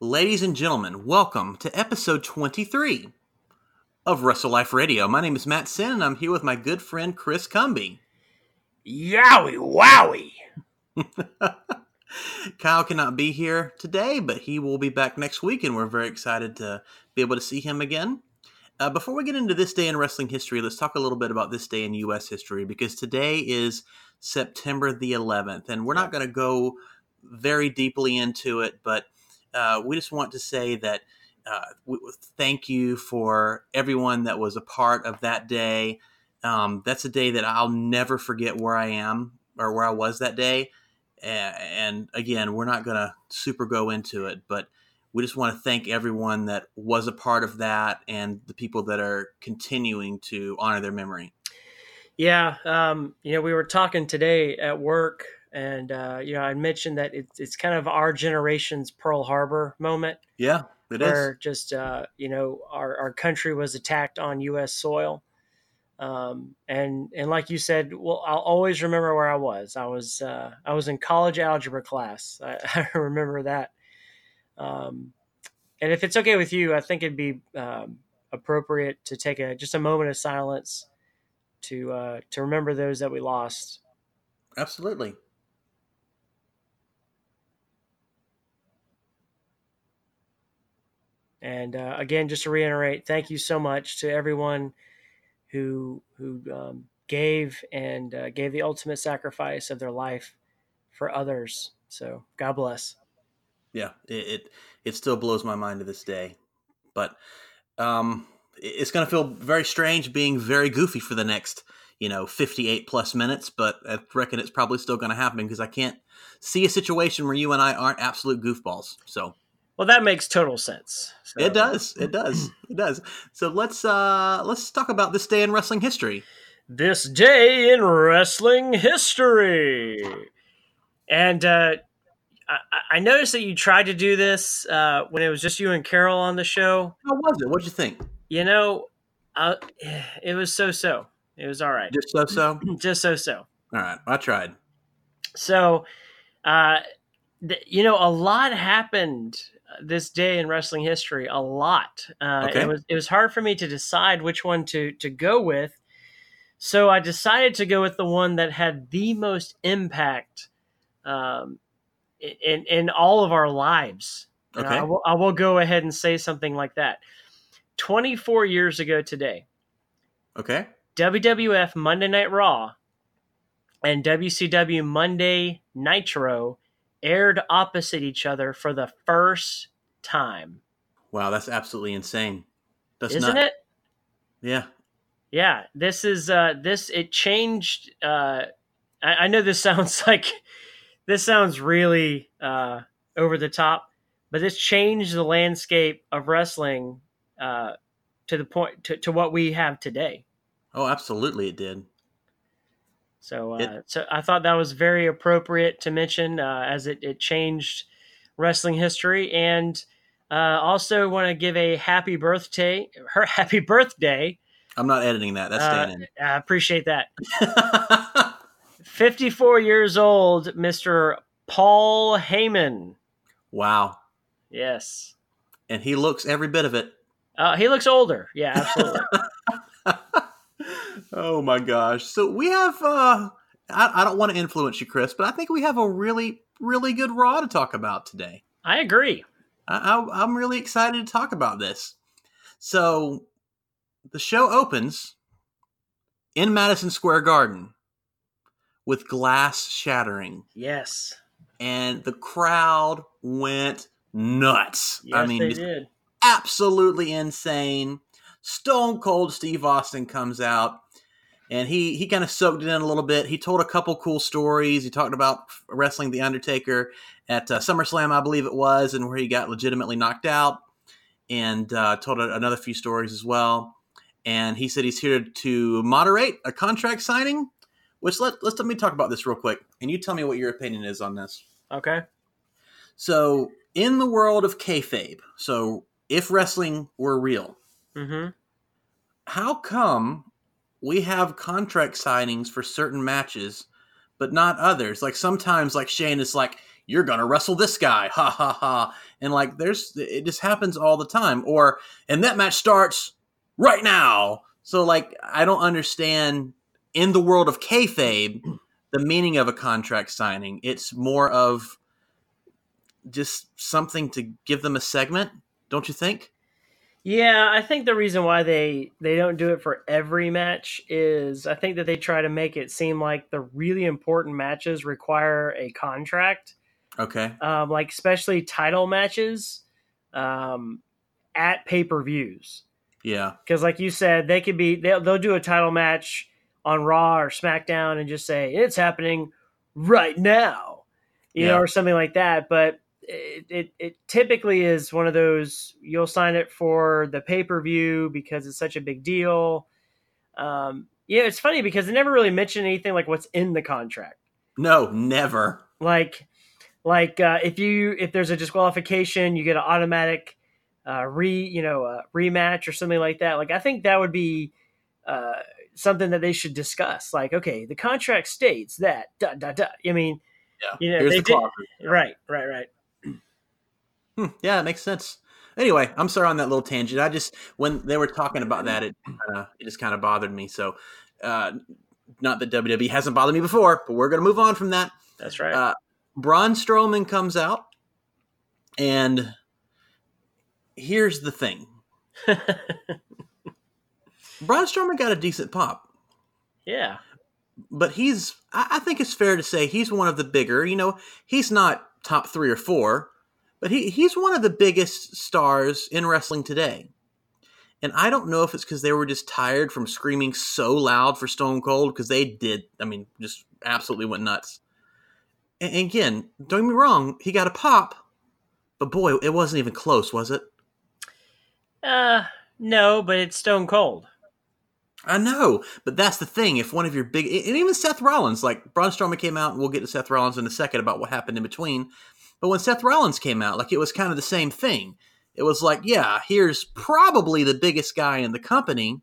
Ladies and gentlemen, welcome to episode 23 of Wrestle Life Radio. My name is Matt Sin, and I'm here with my good friend Chris Cumby. Yowie wowie! Kyle cannot be here today, but he will be back next week, and we're very excited to be able to see him again. Uh, before we get into this day in wrestling history, let's talk a little bit about this day in U.S. history because today is September the 11th, and we're not going to go very deeply into it, but uh, we just want to say that uh, we, thank you for everyone that was a part of that day. Um, that's a day that I'll never forget where I am or where I was that day. And again, we're not going to super go into it, but we just want to thank everyone that was a part of that and the people that are continuing to honor their memory. Yeah, um, you know, we were talking today at work and uh, you know I mentioned that it's it's kind of our generation's Pearl Harbor moment. Yeah, it where is. just uh, you know our our country was attacked on U.S. soil, um, and and like you said, well, I'll always remember where I was. I was uh, I was in college algebra class. I, I remember that. Um, and if it's okay with you, I think it'd be um, appropriate to take a just a moment of silence to uh, to remember those that we lost. Absolutely. And uh, again, just to reiterate, thank you so much to everyone who who um, gave and uh, gave the ultimate sacrifice of their life for others. So God bless. Yeah, it it, it still blows my mind to this day, but um, it's going to feel very strange being very goofy for the next you know 58 plus minutes. But I reckon it's probably still going to happen because I can't see a situation where you and I aren't absolute goofballs. So well, that makes total sense. So. It does. It does. It does. So let's uh let's talk about this day in wrestling history. This day in wrestling history. And uh I, I noticed that you tried to do this uh, when it was just you and Carol on the show. How was it? What'd you think? You know, uh, it was so so. It was all right. Just so so. just so so. All right, I tried. So, uh, th- you know, a lot happened this day in wrestling history a lot. Uh, okay. It was it was hard for me to decide which one to to go with, so I decided to go with the one that had the most impact um, in in all of our lives. Okay, uh, I, will, I will go ahead and say something like that. Twenty four years ago today. Okay. WWF Monday Night Raw and WCW Monday Nitro aired opposite each other for the first time. Wow, that's absolutely insane. That's Isn't not... it? Yeah. Yeah, this is uh this it changed uh I, I know this sounds like this sounds really uh over the top, but this changed the landscape of wrestling uh to the point to, to what we have today. Oh, absolutely it did. So, uh, it, so I thought that was very appropriate to mention uh, as it, it, changed wrestling history, and uh, also want to give a happy birthday, her happy birthday. I'm not editing that. That's uh, staying in. I appreciate that. 54 years old, Mr. Paul Heyman. Wow. Yes. And he looks every bit of it. Uh, he looks older. Yeah, absolutely. oh my gosh. So we have uh I, I don't want to influence you, Chris, but I think we have a really, really good Raw to talk about today. I agree. I, I, I'm really excited to talk about this. So the show opens in Madison Square Garden with glass shattering. Yes. And the crowd went nuts. Yes, I mean, they did. absolutely insane. Stone Cold Steve Austin comes out and he he kind of soaked it in a little bit. He told a couple cool stories. He talked about wrestling the Undertaker at uh, SummerSlam, I believe it was, and where he got legitimately knocked out, and uh, told a, another few stories as well. And he said he's here to moderate a contract signing. Which let let's let me talk about this real quick, and you tell me what your opinion is on this. Okay. So in the world of kayfabe, so if wrestling were real, mm-hmm. how come we have contract signings for certain matches, but not others? Like sometimes, like Shane is like, you're gonna wrestle this guy, ha ha ha. And like, there's it just happens all the time. Or and that match starts right now. So like, I don't understand in the world of kayfabe the meaning of a contract signing. It's more of just something to give them a segment, don't you think? Yeah, I think the reason why they they don't do it for every match is I think that they try to make it seem like the really important matches require a contract. Okay. Um, like especially title matches um, at pay per views. Yeah. Because like you said, they could be they'll, they'll do a title match on Raw or SmackDown and just say it's happening right now, you Yeah. know, or something like that. But it, it, it typically is one of those you'll sign it for the pay per view because it's such a big deal. Um, yeah, it's funny because they never really mention anything like what's in the contract. No, never. Like, like uh, if you if there's a disqualification, you get an automatic uh, re you know uh, rematch or something like that. Like I think that would be uh, something that they should discuss. Like, okay, the contract states that da da da. I mean, Yeah. You know, Here's they the did- clause. right, right, right. Hmm, yeah, it makes sense. Anyway, I'm sorry on that little tangent. I just when they were talking about that, it uh, it just kind of bothered me. So, uh, not that WWE hasn't bothered me before, but we're gonna move on from that. That's right. Uh, Braun Strowman comes out, and here's the thing: Braun Strowman got a decent pop, yeah, but he's I, I think it's fair to say he's one of the bigger. You know, he's not top three or four, but he he's one of the biggest stars in wrestling today. And I don't know if it's because they were just tired from screaming so loud for Stone Cold because they did. I mean, just absolutely went nuts. And again, don't get me wrong, he got a pop, but boy, it wasn't even close, was it? uh, no, but it's Stone Cold. I know, but that's the thing. If one of your big, and even Seth Rollins, like Braun Strowman came out, and we'll get to Seth Rollins in a second about what happened in between. But when Seth Rollins came out, like it was kind of the same thing. It was like, yeah, here's probably the biggest guy in the company,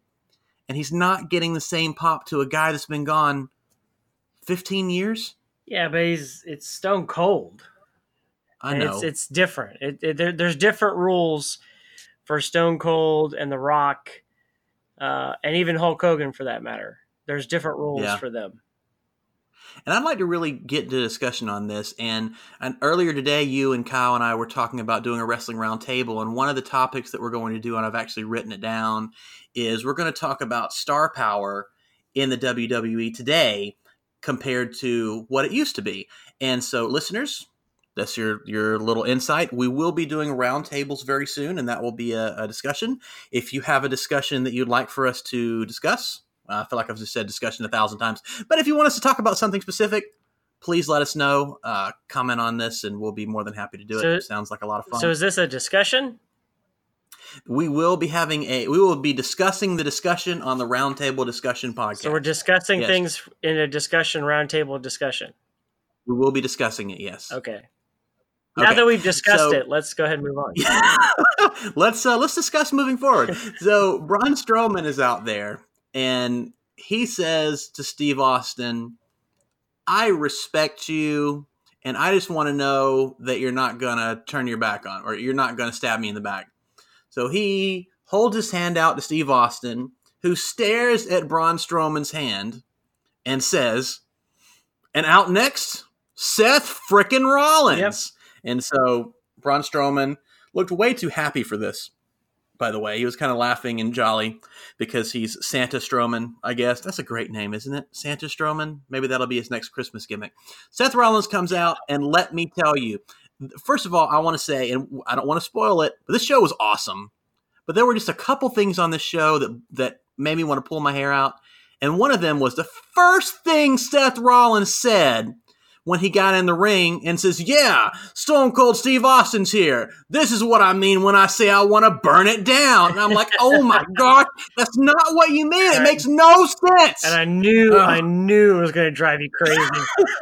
and he's not getting the same pop to a guy that's been gone 15 years. Yeah, but he's it's Stone Cold. I know. It's it's different. It, it, there, there's different rules for Stone Cold and The Rock, uh, and even Hulk Hogan for that matter. There's different rules Yeah. for them. And I'd like to really get to discussion on this. And, and earlier today, you and Kyle and I were talking about doing a wrestling roundtable. And one of the topics that we're going to do, and I've actually written it down, is we're going to talk about star power in the WWE today compared to what it used to be. And so, listeners, that's your your little insight. We will be doing roundtables very soon, and that will be a, a discussion. If you have a discussion that you'd like for us to discuss, I feel like I've just said discussion a thousand times. But if you want us to talk about something specific, please let us know. Uh, comment on this, and we'll be more than happy to do So- it. Sounds like a lot of fun. So is this a discussion? we will be having a we will be discussing the discussion on the roundtable discussion podcast. So we're discussing Yes. things in a discussion roundtable discussion. we will be discussing it. Yes. Okay. Now Okay. that we've discussed So- it, let's go ahead and move on. Yeah. let's uh, let's discuss moving forward. So Braun Strowman is out there, and he says to Steve Austin, "I respect you, and I just want to know that you're not gonna turn your back on, or you're not gonna stab me in the back." So he holds his hand out to Steve Austin, who stares at Braun Strowman's hand and says, "And out next, Seth frickin' Rollins." Yep. And so Braun Strowman looked way too happy for this. By the way, he was kind of laughing and jolly because he's Santa Strowman. I guess that's a great name, isn't it? Santa Strowman. Maybe that'll be his next Christmas gimmick. Seth Rollins comes out, and let me tell you, first of all, I want to say, and I don't want to spoil it, but this show was awesome. But there were just a couple things on this show that that made me want to pull my hair out, and one of them was the first thing Seth Rollins said when he got in the ring and says, "Yeah, Stone Cold Steve Austin's here. This is what I mean when I say I want to burn it down." And I'm like, "Oh my god, that's not what you mean. It makes no sense." And I knew. I knew it was going to drive you crazy.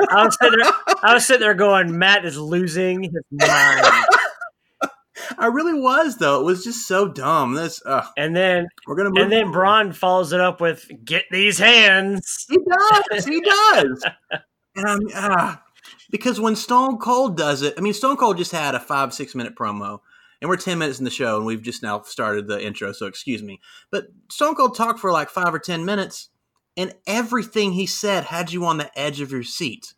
I was sitting there, I was sitting there going, Matt is losing his mind. I really was though. It was just so dumb. This uh, And then, we're gonna move. and then Braun follows it up with, "Get these hands." He does. He does. And I'm ah, because when Stone Cold does it, I mean, Stone Cold just had a five six minute promo, and we're ten minutes in the show, and we've just now started the intro, so excuse me. But Stone Cold talked for like five or ten minutes, and everything he said had you on the edge of your seat.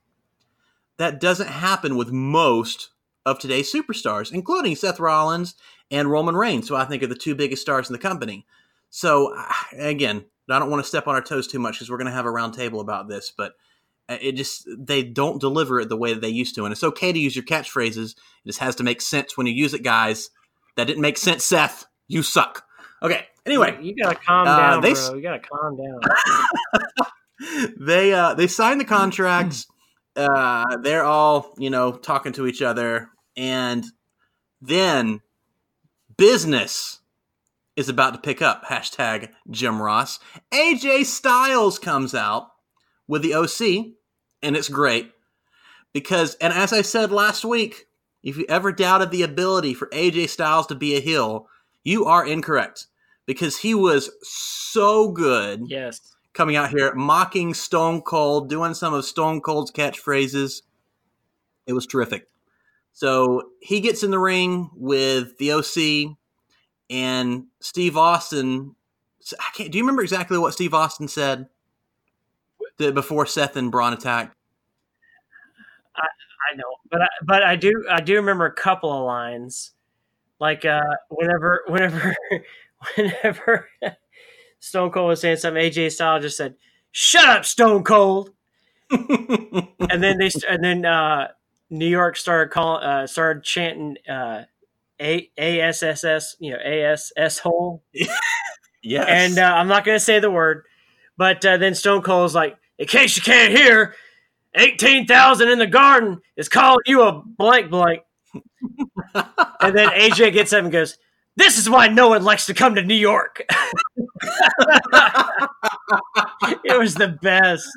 That doesn't happen with most of today's superstars, including Seth Rollins and Roman Reigns, who I think are the two biggest stars in the company. So again, I don't want to step on our toes too much because we're going to have a roundtable about this, but it just they don't deliver it the way that they used to, and it's okay to use your catchphrases. It just has to make sense when you use it, guys. That didn't make sense, Seth. You suck. Okay. Anyway, you, you gotta calm uh, down, they, bro. You gotta calm down. they uh, they signed the contracts. Uh, they're all you know talking to each other, and then business is about to pick up. Hashtag Jim Ross. AJ Styles comes out with the OC, and it's great because, and as I said last week, if you ever doubted the ability for AJ Styles to be a heel, you are incorrect because he was so good. Yes. Coming out here, mocking Stone Cold, doing some of Stone Cold's catchphrases. It was terrific. So he gets in the ring with the OC and Steve Austin. I can't. Do you remember exactly what Steve Austin said before Seth and Braun attacked? I, I know, but I, but I do I do remember a couple of lines, like uh, whenever whenever whenever Stone Cold was saying something, AJ Styles just said, "Shut up, Stone Cold," and then they and then uh, New York started calling, uh, started chanting uh, A ASSS, you know, ASS hole. yes. And uh, I'm not going to say the word, but uh, then Stone Cold's like, in case you can't hear, eighteen thousand in the garden is calling you a blank blank. and then AJ gets up and goes, "This is why no one likes to come to New York." it was the best.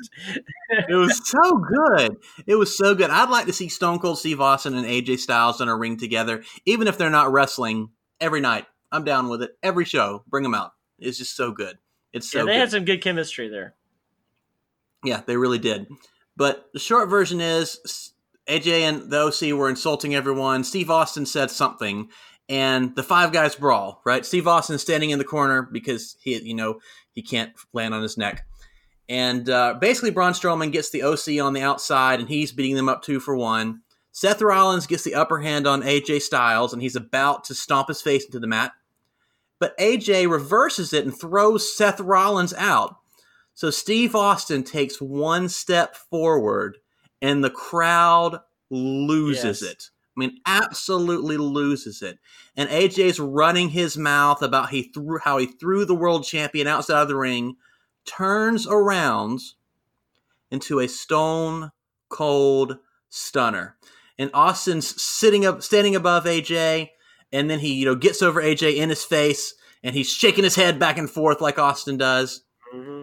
it was so good. It was so good. I'd like to see Stone Cold Steve Austin and AJ Styles in a ring together, even if they're not wrestling every night. I'm down with it. Every show, bring them out. It's just so good. It's so. Yeah, they good. had some good chemistry there. Yeah, they really did. But the short version is AJ and the OC were insulting everyone. Steve Austin said something, and the five guys brawl. Right, Steve Austin standing in the corner because he, you know, he can't land on his neck. And uh, basically, Braun Strowman gets the OC on the outside, and he's beating them up two for one. Seth Rollins gets the upper hand on AJ Styles, and he's about to stomp his face into the mat. But AJ reverses it and throws Seth Rollins out. So Steve Austin takes one step forward, and the crowd loses yes. it. I mean, absolutely loses it. And AJ's running his mouth about he threw how he threw the world champion outside of the ring, turns around into a stone cold stunner. And Austin's sitting up, standing above AJ, and then he, you know, gets over AJ in his face, and he's shaking his head back and forth like Austin does. Mm-hmm.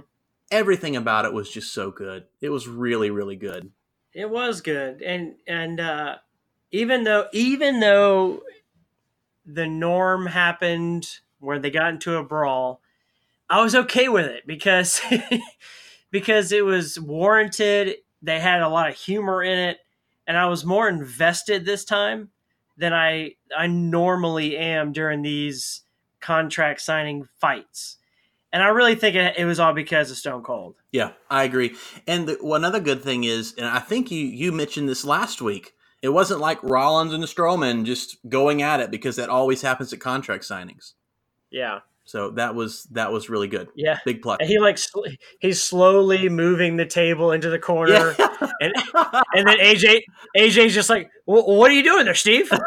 Everything about it was just so good. It was really, really good. It was good, and and uh, even though even though the norm happened where they got into a brawl, I was okay with it because because it was warranted. They had a lot of humor in it, and I was more invested this time than I I normally am during these contract signing fights. And I really think it, it was all because of Stone Cold. Yeah, I agree. And the, well, another good thing is, and I think you you mentioned this last week it wasn't like Rollins and Strowman just going at it because that always happens at contract signings. Yeah. So that was that was really good. Yeah, big plus. And he like he's slowly moving the table into the corner, yeah. and and then AJ AJ's just like, "What are you doing there, Steve?"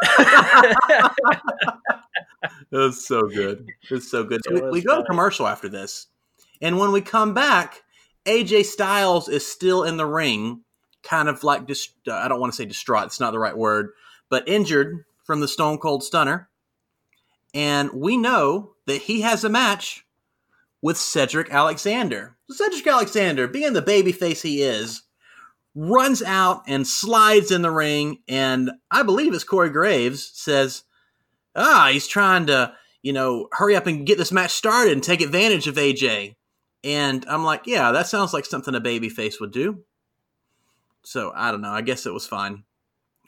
it was so good. It's so good. So we, we go to commercial after this, and when we come back, AJ Styles is still in the ring kind of like just uh, I don't want to say distraught, it's not the right word, but injured from the Stone Cold Stunner. And we know that he has a match with Cedric Alexander. Cedric Alexander, being the babyface he is, runs out and slides in the ring. And I believe it's Corey Graves says, ah, he's trying to, you know, hurry up and get this match started and take advantage of AJ. And I'm like, yeah, that sounds like something a babyface would do. So I don't know. I guess it was fine.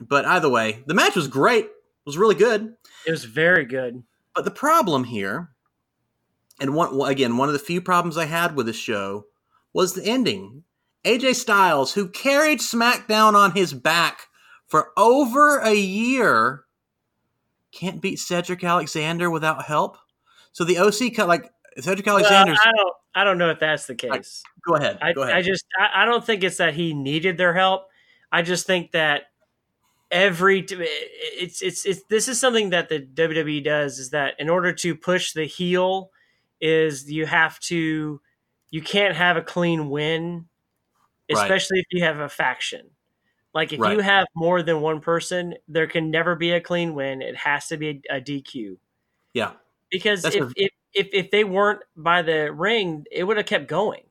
But either way, the match was great. It was really good. It was very good. But the problem here, and one again, one of the few problems I had with the show was the ending. AJ Styles, who carried SmackDown on his back for over a year, can't beat Cedric Alexander without help. So the OC cut like Cedric Alexander. Well, I don't. I don't know if that's the case. Go ahead. I, go ahead. I just. I, I don't think it's that he needed their help. I just think that every it's it's it's this is something that the WWE does is that in order to push the heel is you have to you can't have a clean win especially right. if you have a faction. Like if right. you have more than one person, there can never be a clean win. It has to be a, a DQ. Yeah. Because if, a... if, if if they weren't by the ring, it would have kept going.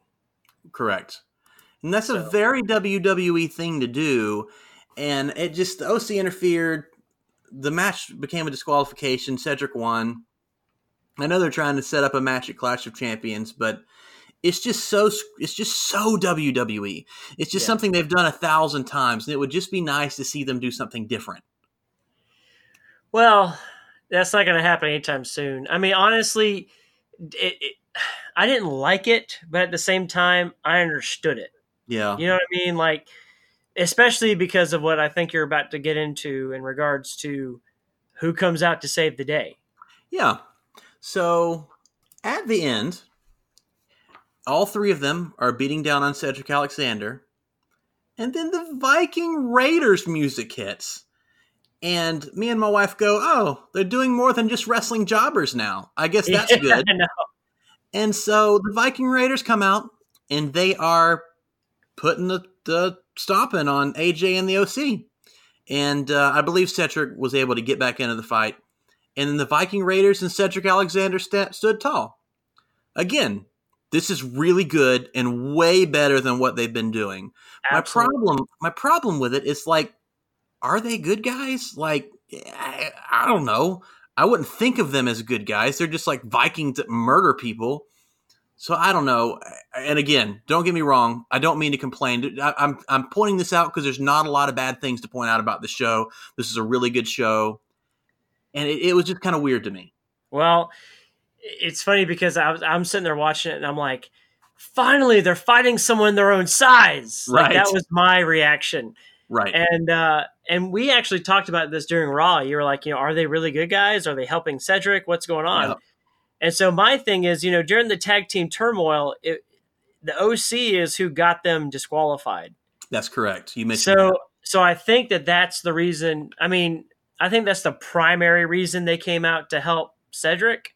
Correct. And that's so. a very WWE thing to do. And it just the OC interfered. The match became a disqualification. Cedric won. I know they're trying to set up a match at Clash of Champions, but it's just so it's just so WWE. It's just yeah. something they've done a thousand times, and it would just be nice to see them do something different. Well, that's not going to happen anytime soon. I mean, honestly, it, it, I didn't like it, but at the same time, I understood it. Yeah, you know what I mean. Like, especially because of what I think you're about to get into in regards to who comes out to save the day. Yeah. So at the end, all three of them are beating down on Cedric Alexander. And then the Viking Raiders music hits. And me and my wife go, Oh, they're doing more than just wrestling jobbers now. I guess that's yeah, good. And so the Viking Raiders come out and they are putting the, the stopping on AJ and the OC. And uh, I believe Cedric was able to get back into the fight. And then the Viking Raiders and Cedric Alexander st- stood tall. Again, this is really good and way better than what they've been doing. Absolutely. My problem, my problem with it is like, are they good guys? Like, I, I don't know. I wouldn't think of them as good guys. They're just like Vikings that murder people. So I don't know. And again, don't get me wrong. I don't mean to complain. I, I'm I'm pointing this out because there's not a lot of bad things to point out about the show. This is a really good show, and it, it was just kind of weird to me. Well, it's funny because I was, I'm sitting there watching it and I'm like, finally they're fighting someone their own size. Right. Like, that was my reaction. Right. And uh, and we actually talked about this during Raw. You were like, you know, are they really good guys? Are they helping Cedric? What's going on? Yep. And so my thing is, you know, during the tag team turmoil, it, the OC is who got them disqualified. That's correct. You mentioned so. That. So I think that that's the reason. I mean, I think that's the primary reason they came out to help Cedric.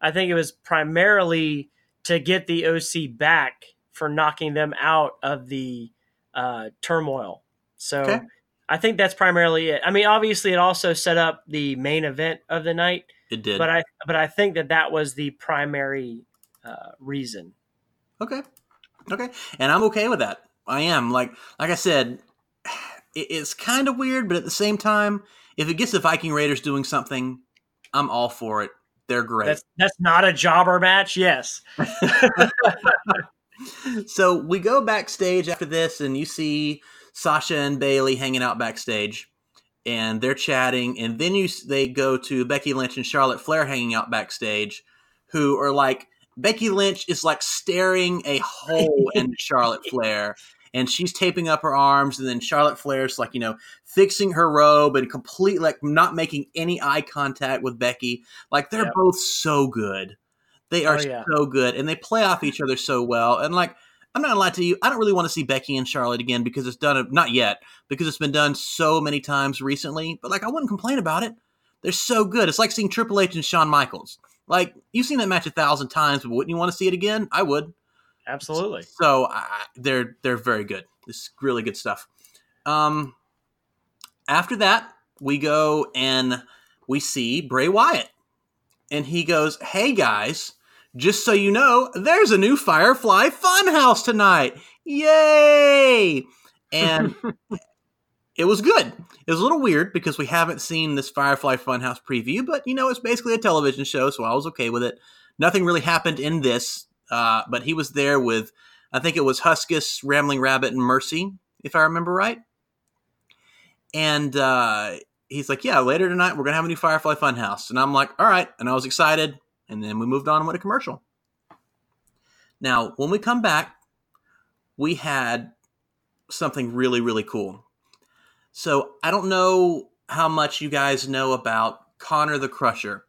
I think it was primarily to get the OC back for knocking them out of the uh, turmoil. So okay. I think that's primarily it. I mean, obviously, it also set up the main event of the night. It did, but I but I think that that was the primary uh, reason. Okay, okay, and I'm okay with that. I am like like I said, it's kind of weird, but at the same time, if it gets the Viking Raiders doing something, I'm all for it. They're great. That's, that's not a jobber match. Yes. so we go backstage after this, and you see Sasha and Bayley hanging out backstage, and they're chatting. And then you they go to Becky Lynch and Charlotte Flair hanging out backstage, who are like Becky Lynch is like staring a hole in Charlotte Flair, and she's taping up her arms, and then Charlotte Flair's like, you know, fixing her robe and complete like not making any eye contact with Becky. Like they're both so good. They oh, are oh, yeah. so good, and they play off each other so well. And like, I'm not gonna lie to you, I don't really want to see Becky and Charlotte again because it's done not yet because it's been done so many times recently. But like, I wouldn't complain about it. They're so good. It's like seeing Triple H and Shawn Michaels. Like you've seen that match a thousand times, but wouldn't you want to see it again? I would. Absolutely. So they're they're very good. It's really good stuff. Um, after that, we go and we see Bray Wyatt, and he goes, "Hey guys, just so you know, there's a new Firefly Funhouse tonight! Yay!" And it was good. It was a little weird because we haven't seen this Firefly Funhouse preview, but you know, it's basically a television show, so I was okay with it. Nothing really happened in this uh, but he was there with, I think it was Huskus, Rambling Rabbit, and Mercy. if I remember right. And uh, he's like, "Yeah, later tonight we're gonna have a new Firefly Funhouse." And I'm like, "All right," and I was excited. And then we moved on and went to commercial. Now, when we come back, we had something really, really cool. So I don't know how much you guys know about Connor the Crusher,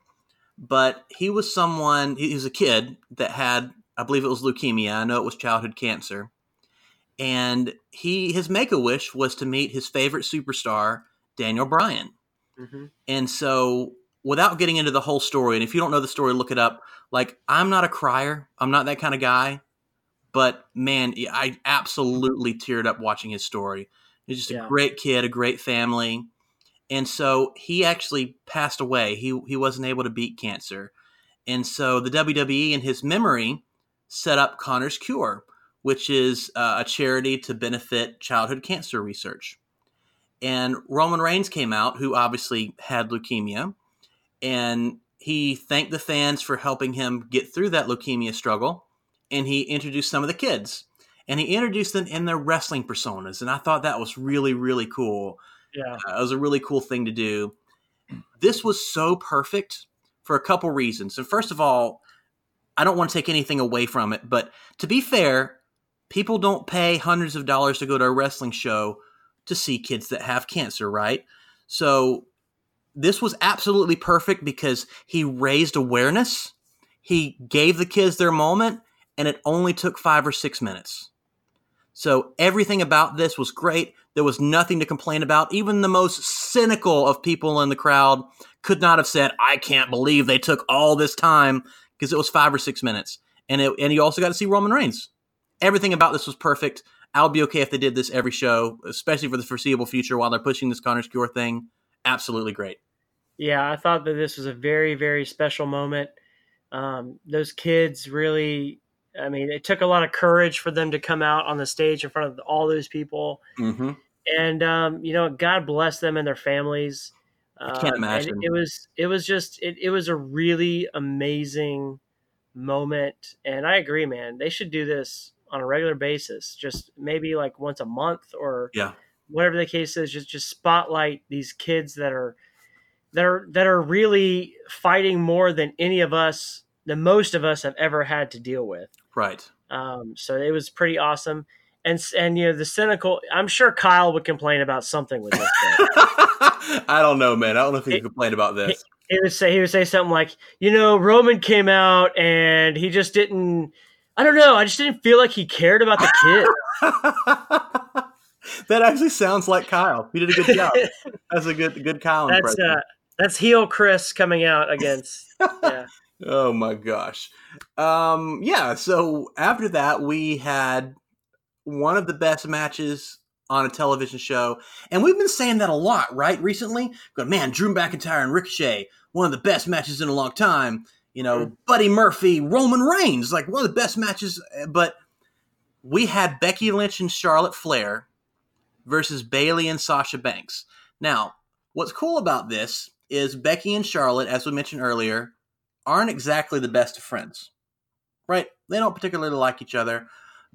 but he was someone, he was a kid that had, I believe it was leukemia. I know it was childhood cancer. And he his make a wish was to meet his favorite superstar, Daniel Bryan. Mm-hmm. And so without getting into the whole story, and if you don't know the story, look it up. Like, I'm not a crier. I'm not that kind of guy. But man, I absolutely teared up watching his story. He's just yeah. a great kid, a great family. And so he actually passed away. He he wasn't able to beat cancer. And so the WWE in his memory set up Connor's Cure, which is uh, a charity to benefit childhood cancer research. And Roman Reigns came out, who obviously had leukemia, and he thanked the fans for helping him get through that leukemia struggle. And he introduced some of the kids, and he introduced them in their wrestling personas. And I thought that was really, really cool. Yeah, uh, it was a really cool thing to do. This was so perfect for a couple reasons. And first of all, I don't want to take anything away from it, but to be fair, people don't pay hundreds of dollars to go to a wrestling show to see kids that have cancer, right? So this was absolutely perfect because he raised awareness, he gave the kids their moment, and it only took five or six minutes. So everything about this was great. There was nothing to complain about. Even the most cynical of people in the crowd could not have said, I can't believe they took all this time because it was five or six minutes. And, it, and you also got to see Roman Reigns. Everything about this was perfect. I'll be okay if they did this every show, especially for the foreseeable future while they're pushing this Connor's Cure thing. Absolutely great. Yeah, I thought that this was a very, very special moment. Um, those kids really, I mean, it took a lot of courage for them to come out on the stage in front of all those people. Mm-hmm. And, um, you know, God bless them and their families. I can't imagine. Um, it, it was, it was just, it, it was a really amazing moment. And I agree, man. They should do this on a regular basis, just maybe like once a month or yeah, whatever the case is. Just, just spotlight these kids that are, that are that are really fighting more than any of us, the most of us have ever had to deal with. Right. Um, so it was pretty awesome. And and you know the cynical. I'm sure Kyle would complain about something with this. I don't know, man. I don't know if he could complain about this. He, he would say he would say something like, you know, Roman came out and he just didn't. I don't know. I just didn't feel like he cared about the kid. that actually sounds like Kyle. He did a good job. That's a good good Kyle That's impression. Uh, that's heel Chris coming out against. Yeah. oh my gosh. Um, yeah. So after that, we had one of the best matches on a television show, and we've been saying that a lot, right? Recently, going, man, Drew McIntyre and Ricochet, one of the best matches in a long time. You know, mm-hmm. Buddy Murphy, Roman Reigns, like one of the best matches. But we had Becky Lynch and Charlotte Flair versus Bayley and Sasha Banks. Now, what's cool about this is Becky and Charlotte, as we mentioned earlier, aren't exactly the best of friends, right? They don't particularly like each other,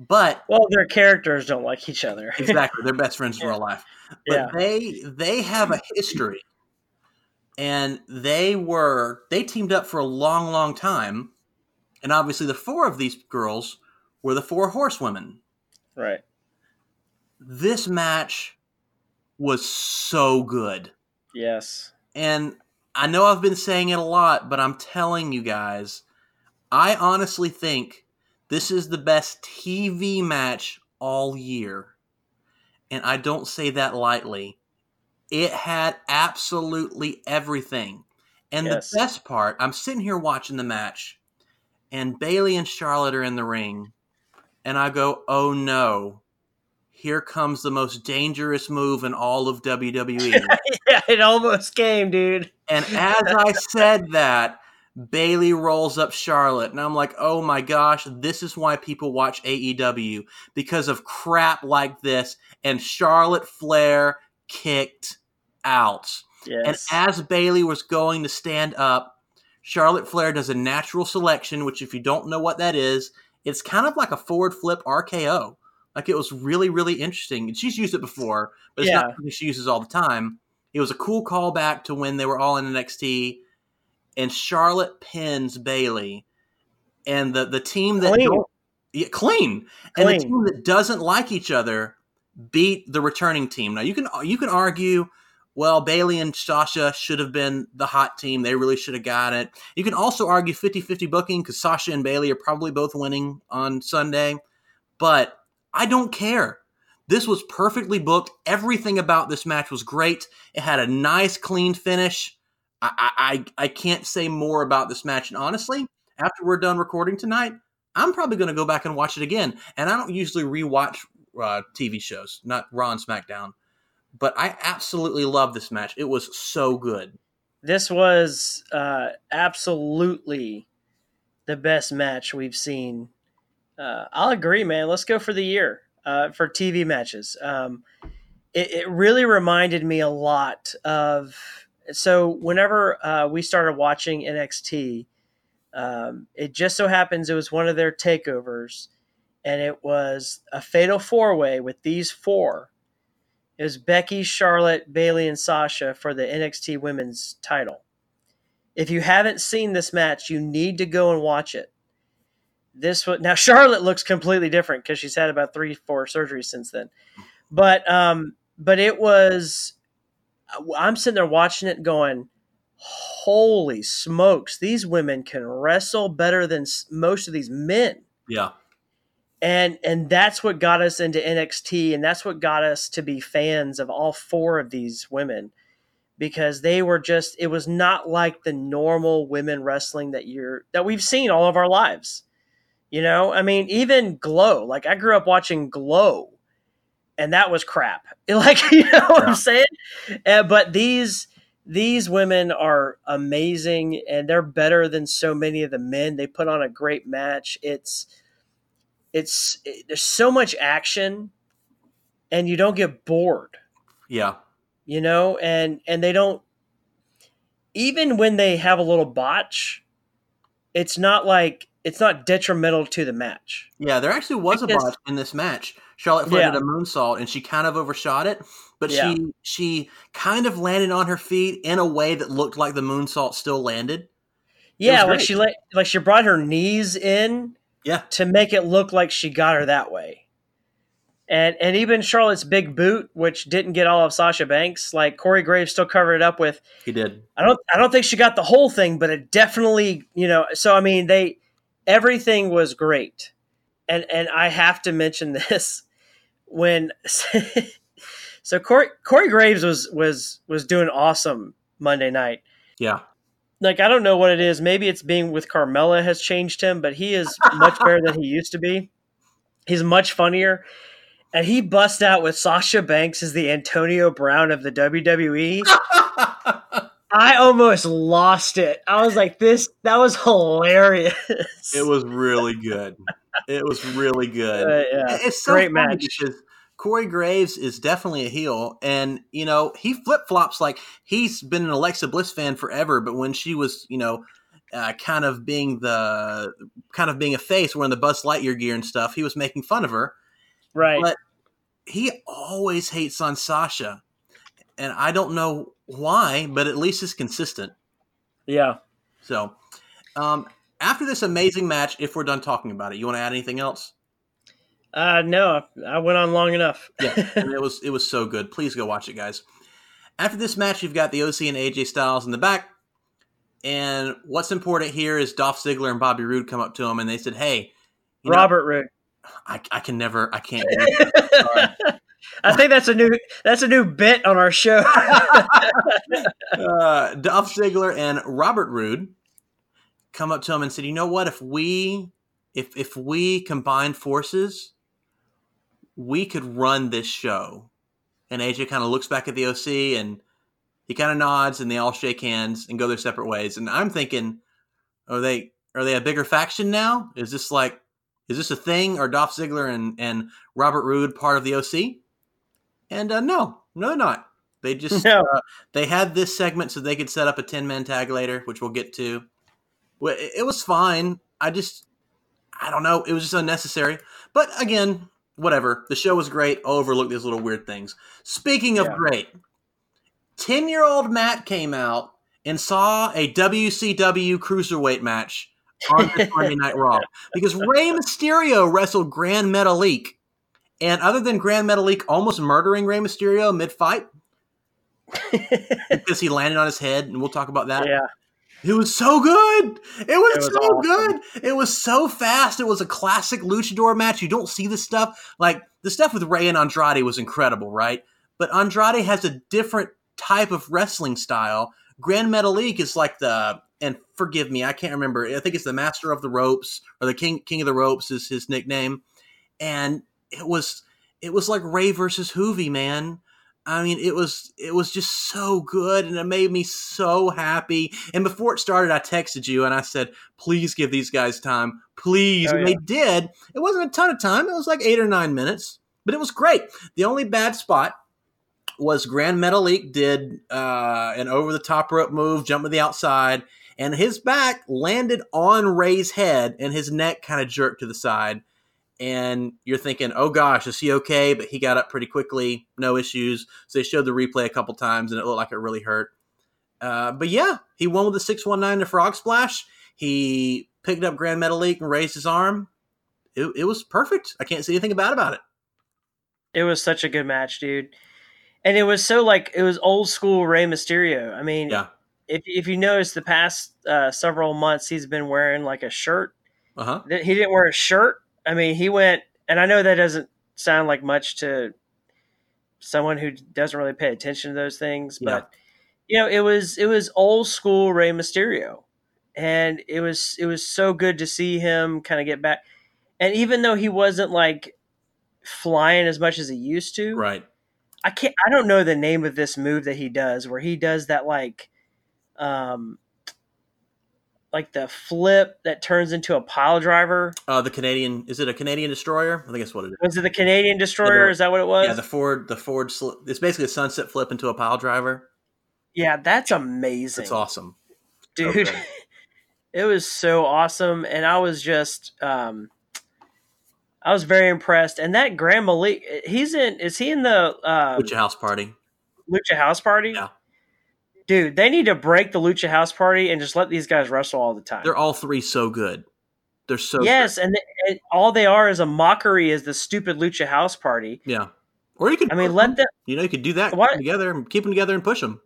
but well, their characters don't like each other. exactly, they're best friends in real life. But yeah. they they have a history, and they were they teamed up for a long, long time, and obviously the four of these girls were the four horsewomen. Right. This match was so good. Yes. And I know I've been saying it a lot, but I'm telling you guys, I honestly think this is the best TV match all year. And I don't say that lightly. It had absolutely everything. And yes. the best part, I'm sitting here watching the match, and Bayley and Charlotte are in the ring, and I go, oh no, here comes the most dangerous move in all of WWE. yeah, it almost came, dude. And as I said that, Bayley rolls up Charlotte, and I'm like, oh my gosh, this is why people watch AEW because of crap like this. And Charlotte Flair kicked out. Yes. And as Bayley was going to stand up, Charlotte Flair does a natural selection, which, if you don't know what that is, it's kind of like a forward flip RKO Like it was really, really interesting. And she's used it before, but it's Yeah. not something she uses all the time. It was a cool callback to when they were all in NXT, and Charlotte pins Bayley, and the the team that Clean. yeah, clean, and the team that doesn't like each other beat the returning team. Now you can you can argue, well, Bayley and Sasha should have been the hot team. They really should have got it. You can also argue 50-50 booking because Sasha and Bayley are probably both winning on Sunday, but I don't care. This was perfectly booked. Everything about this match was great. It had a nice, clean finish. I, I, I can't say more about this match. And honestly, after we're done recording tonight, I'm probably going to go back and watch it again. And I don't usually rewatch uh, TV shows, not Raw and SmackDown. But I absolutely love this match. It was so good. This was uh, absolutely the best match we've seen. Uh, I'll agree, man. Let's go for the year uh, for TV matches. Um, it, it really reminded me a lot of. So, whenever uh, we started watching NXT, um, it just so happens it was one of their takeovers, and it was a fatal four way with these four. It was Becky, Charlotte, Bayley, and Sasha for the NXT Women's title. If you haven't seen this match, you need to go and watch it. This was now Charlotte looks completely different because she's had about three, four surgeries since then. But um, but it was. I'm sitting there watching it, going, "Holy smokes! These women can wrestle better than most of these men." Yeah. and and that's what got us into NXT and that's what got us to be fans of all four of these women because they were just it was not like the normal women wrestling that you're that we've seen all of our lives. You know, I mean even Glow, like I grew up watching Glow and that was crap. Like, you know what Yeah. I'm saying? Uh, but these these women are amazing and they're better than so many of the men. They put on a great match. It's it's it, there's so much action and you don't get bored Yeah. you know and and they don't even when they have a little botch it's not like it's not detrimental to the match Yeah, there actually was a Because- botch in this match. Charlotte Flair Yeah. did a moonsault and she kind of overshot it, but Yeah. she she kind of landed on her feet in a way that looked like the moonsault still landed. yeah like she let like she brought her knees in Yeah. to make it look like she got her that way and and even charlotte's big boot which didn't get all of sasha banks like corey graves still covered it up with He did. I don't I don't think she got the whole thing, but it definitely, you know, so I mean they everything was great. And and I have to mention this when so Corey, Corey Graves was was was doing awesome Monday night. Yeah. Like I don't know what it is. Maybe it's being with Carmella has changed him, but he is much better than he used to be. He's much funnier. And he bust out with Sasha Banks as the Antonio Brown of the WWE. I almost lost it. I was like, this, that was hilarious. it was really good. It was really good. Uh, yeah. It's so Great match. because Corey Graves is definitely a heel, and you know he flip flops like he's been an Alexa Bliss fan forever. But when she was, you know, uh, kind of being the kind of being a face, wearing the Buzz Lightyear gear and stuff, he was making fun of her. Right. But he always hates on Sasha, and I don't know why, but at least it's consistent. yeah. So, um, after this amazing match, if we're done talking about it, you want to add anything else? Uh, no, I went on long enough. Yeah, and it was it was so good. Please go watch it, guys. After this match, you've got the OC and AJ Styles in the back, and what's important here is Dolph Ziggler and Bobby Roode come up to him and they said, "Hey, you know, Robert Roode. I, I can never, I can't." do it." I think that's a new that's a new bit on our show. uh, Dolph Ziggler and Robert Roode come up to him and said, "You know what? If we, if if we combine forces, we could run this show." And AJ kind of looks back at the OC and he kind of nods, and they all shake hands and go their separate ways. And I'm thinking, are they are they a bigger faction now? Is this like is this a thing? Are Dolph Ziggler and and Robert Roode part of the OC? And uh, no, no, they're not. They just No. uh, they had this segment so they could set up a 10 man tag later, which we'll get to. It, was fine. I just, I don't know. It was just unnecessary. But again, whatever. The show was great. I'll overlook these little weird things. Speaking of Yeah. great, 10 year old Matt came out and saw a WCW cruiserweight match on Monday Night Raw because Rey Mysterio wrestled Grand Metalik. And other than Gran Metalik almost murdering Rey Mysterio mid fight because he landed on his head, and we'll talk about that. yeah. It was so good. It was, It was so awesome. good. It was so fast. It was a classic luchador match. You don't see this stuff. Like the stuff with Rey and Andrade was incredible, right? But Andrade has a different type of wrestling style. Grand Metalik is like the and forgive me, I can't remember. I think it's the Master of the Ropes or the King King of the Ropes is his nickname. And it was it was like Rey versus Juvi, man. I mean, it was it was just so good, and it made me so happy. And before it started, I texted you and I said, "Please give these guys time, please." Oh, and they did. It wasn't a ton of time; it was like eight or nine minutes, but it was great. The only bad spot was Gran Metalik did uh, an over the top rope move, jump to the outside, and his back landed on Rey's head, and his neck kind of jerked to the side and you're thinking, "Oh gosh, is he okay?" But he got up pretty quickly, no issues. So they showed the replay a couple times, and it looked like it really hurt. Uh, but yeah, he won with the six one nine to frog splash. He picked up Gran Metalik and raised his arm. It, it was perfect. I can't see anything bad about it. It was such a good match, dude. And it was so like it was old school Rey Mysterio. I mean, Yeah. if if you notice the past uh, several months, he's been wearing like a shirt. Uh huh. He didn't wear a shirt. I mean, he went, and I know that doesn't sound like much to someone who doesn't really pay attention to those things, Yeah. but you know, it was it was old school Rey Mysterio, and it was it was so good to see him kind of get back. And even though he wasn't like flying as much as he used to, Right. I can't. I don't know the name of this move that he does, where he does that like, um, like the flip that turns into a pile driver. Uh, the Canadian is it a Canadian destroyer? I think that's what it is. Was it the Canadian Destroyer? Is that what it was? Yeah, the Ford. The Ford. Sl- it's basically a sunset flip into a pile driver. Yeah, that's amazing, It's awesome. dude. good. it was so awesome, and I was just, um, I was very impressed. And that Grand Malik, he's in. Is he in the uh, Lucha House Party. Lucha House Party? Yeah. Dude, they need to break the Lucha House Party and just let these guys wrestle all the time. They're all three so good. They're so yes, and, and all they are is a mockery is the stupid Lucha House Party. yeah. Or you could. I mean, let them. You know, you could do that. What- together and keep them together and push them.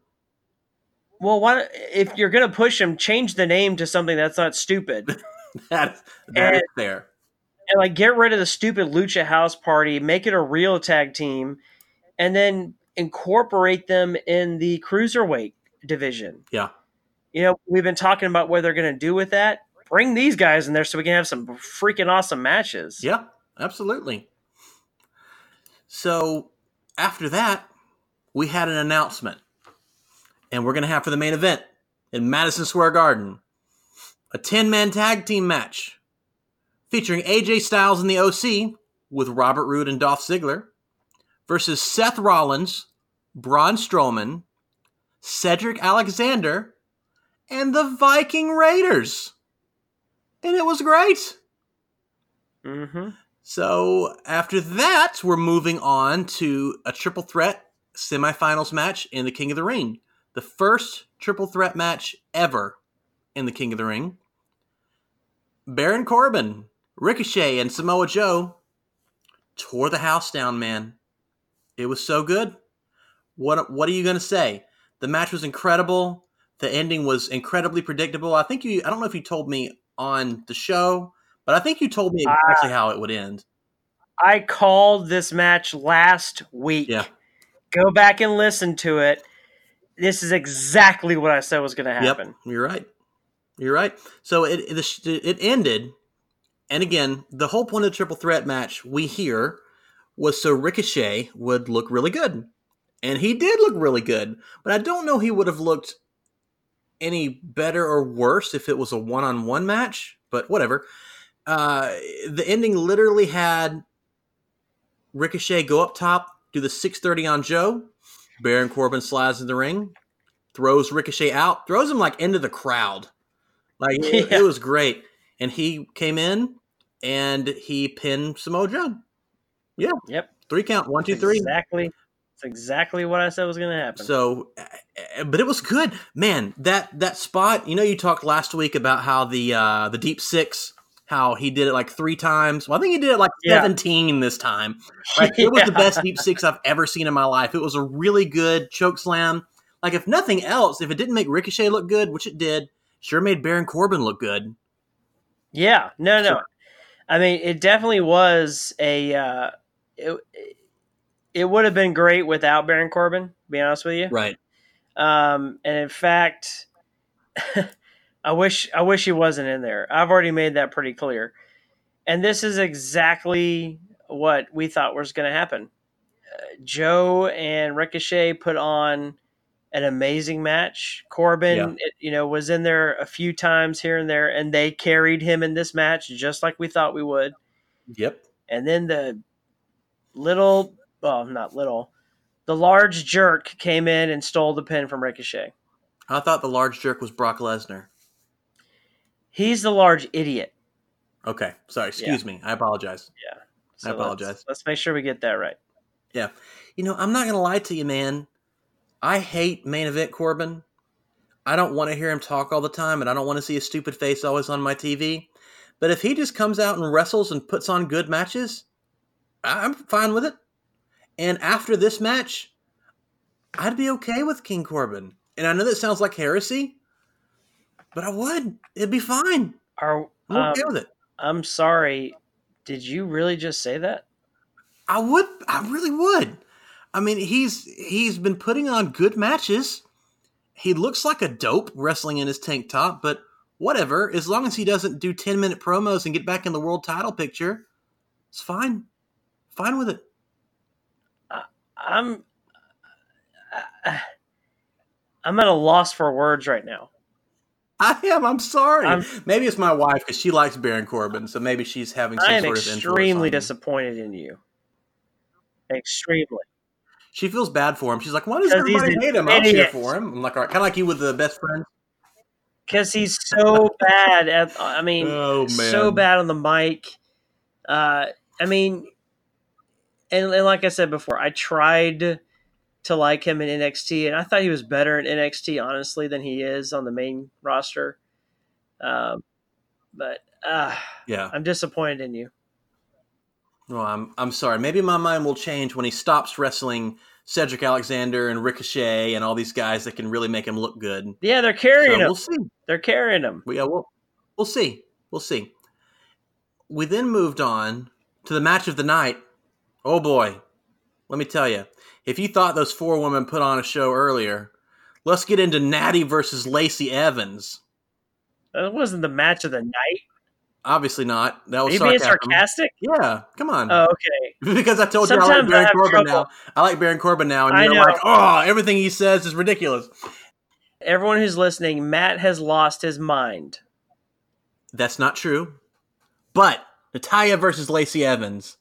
Well, why, if you're gonna push them, change the name to something that's not stupid, and That, is And- fair. like get rid of the stupid Lucha House Party, make it a real tag team, and then incorporate them in the cruiserweight division. Yeah. You know, we've been talking about what they're gonna do with that. Bring these guys in there so we can have some freaking awesome matches. Yeah, absolutely. So after that, we had an announcement. And we're going to have for the main event in Madison Square Garden a 10 man tag team match featuring AJ Styles in the OC with Robert Roode and Dolph Ziggler versus Seth Rollins, Braun Strowman, Cedric Alexander, and the Viking Raiders. And it was great. Mm-hmm. So after that, we're moving on to a triple threat semifinals match in the King of the Ring. The first triple threat match ever in the King of the Ring. Baron Corbin, Ricochet, and Samoa Joe tore the house down, man. It was so good. What what are you gonna say? The match was incredible. The ending was incredibly predictable. I think you I don't know if you told me on the show, but I think you told me ah. exactly how it would end. I called this match last week. Yeah. Go back and listen to it. This is exactly what I said was going to happen. Yep, you're right. You're right. So it it, it ended, and again, the whole point of the triple threat match we hear was so Ricochet would look really good, and he did look really good. But I don't know he would have looked any better or worse if it was a one-on-one match. But whatever. Uh, the ending literally had Ricochet go up top, do the 630 on Joe. Baron Corbin slides in the ring, throws Ricochet out, throws him like into the crowd. Like it, it was great. And he came in and he pinned Samoa Joe. Yeah. Yep. Three count. One, two, three. Exactly. That's exactly what I said was going to happen. So, uh, but it was good, man. That that spot. You know, you talked last week about how the uh, the deep six, how he did it like three times. Well, I think he did it like Yeah. seventeen this time. Like it was the best deep six I've ever seen in my life. It was a really good choke slam. Like if nothing else, if it didn't make Ricochet look good, which it did, sure made Baron Corbin look good. Yeah, no, no. Sure. I mean, it definitely was a. Uh, it, it would have been great without Baron Corbin. To be honest with you, Right. um, and in fact, I wish I wish he wasn't in there. I've already made that pretty clear, and this is exactly what we thought was going to happen. Uh, Joe and Ricochet put on an amazing match. Corbin, Yeah. it- you know, was in there a few times here and there, and they carried him in this match just like we thought we would. Yep. And then the little, well, not little, the large jerk came in and stole the pin from Ricochet. I thought the large jerk was Brock Lesnar. He's the large idiot. Okay. Sorry. Excuse me. I apologize. So I apologize. Let's, let's make sure we get that right. Yeah, you know, I'm not going to lie to you, man. I hate main event Corbin. I don't want to hear him talk all the time, and I don't want to see his stupid face always on my TV. But if he just comes out and wrestles and puts on good matches, I'm fine with it. And after this match, I'd be okay with King Corbin. And I know that sounds like heresy, but I would. It'd be fine. Are I'm um, okay with it. I'm sorry. Did you really just say that? I would. I really would. I mean, he's he's been putting on good matches. He looks like a dope wrestling in his tank top, but whatever. As long as he doesn't do ten minute promos and get back in the world title picture, it's fine. Fine with it. I'm I'm at a loss for words right now. I am. I'm sorry. I'm- maybe it's my wife because she likes Baron Corbin, so maybe she's having some sort of extremely disappointed in you. Extremely. She feels bad for him. She's like, "Why does everybody hate him? I'll cheer for him." I'm like, "All right, kind of like you with the best friend." Because he's so bad at I mean Oh so bad on the mic. Uh I mean and, and like I said before, I tried to like him in NXT and I thought he was better in NXT honestly than he is on the main roster. Um but uh Yeah. I'm disappointed in you. Well, I'm I'm sorry. Maybe my mind will change when he stops wrestling Cedric Alexander and Ricochet and all these guys that can really make him look good. Yeah, they're So carrying him. we'll see. They're carrying him. Yeah, we'll we'll see. We'll see. We then moved on to the match of the night. Oh boy, let me tell you, if you thought those four women put on a show earlier, let's get into Natty versus Lacey Evans. That wasn't the match of the night. Obviously not. That Are was you being sarcasm. sarcastic? Yeah, come on. Oh, okay. because I told you I like Sometimes I Baron Corbin trouble. now. I like Baron Corbin now, and I you're know. like, oh, everything he says is ridiculous. Everyone who's listening, Matt has lost his mind. That's not true. But Natalya versus Lacey Evans,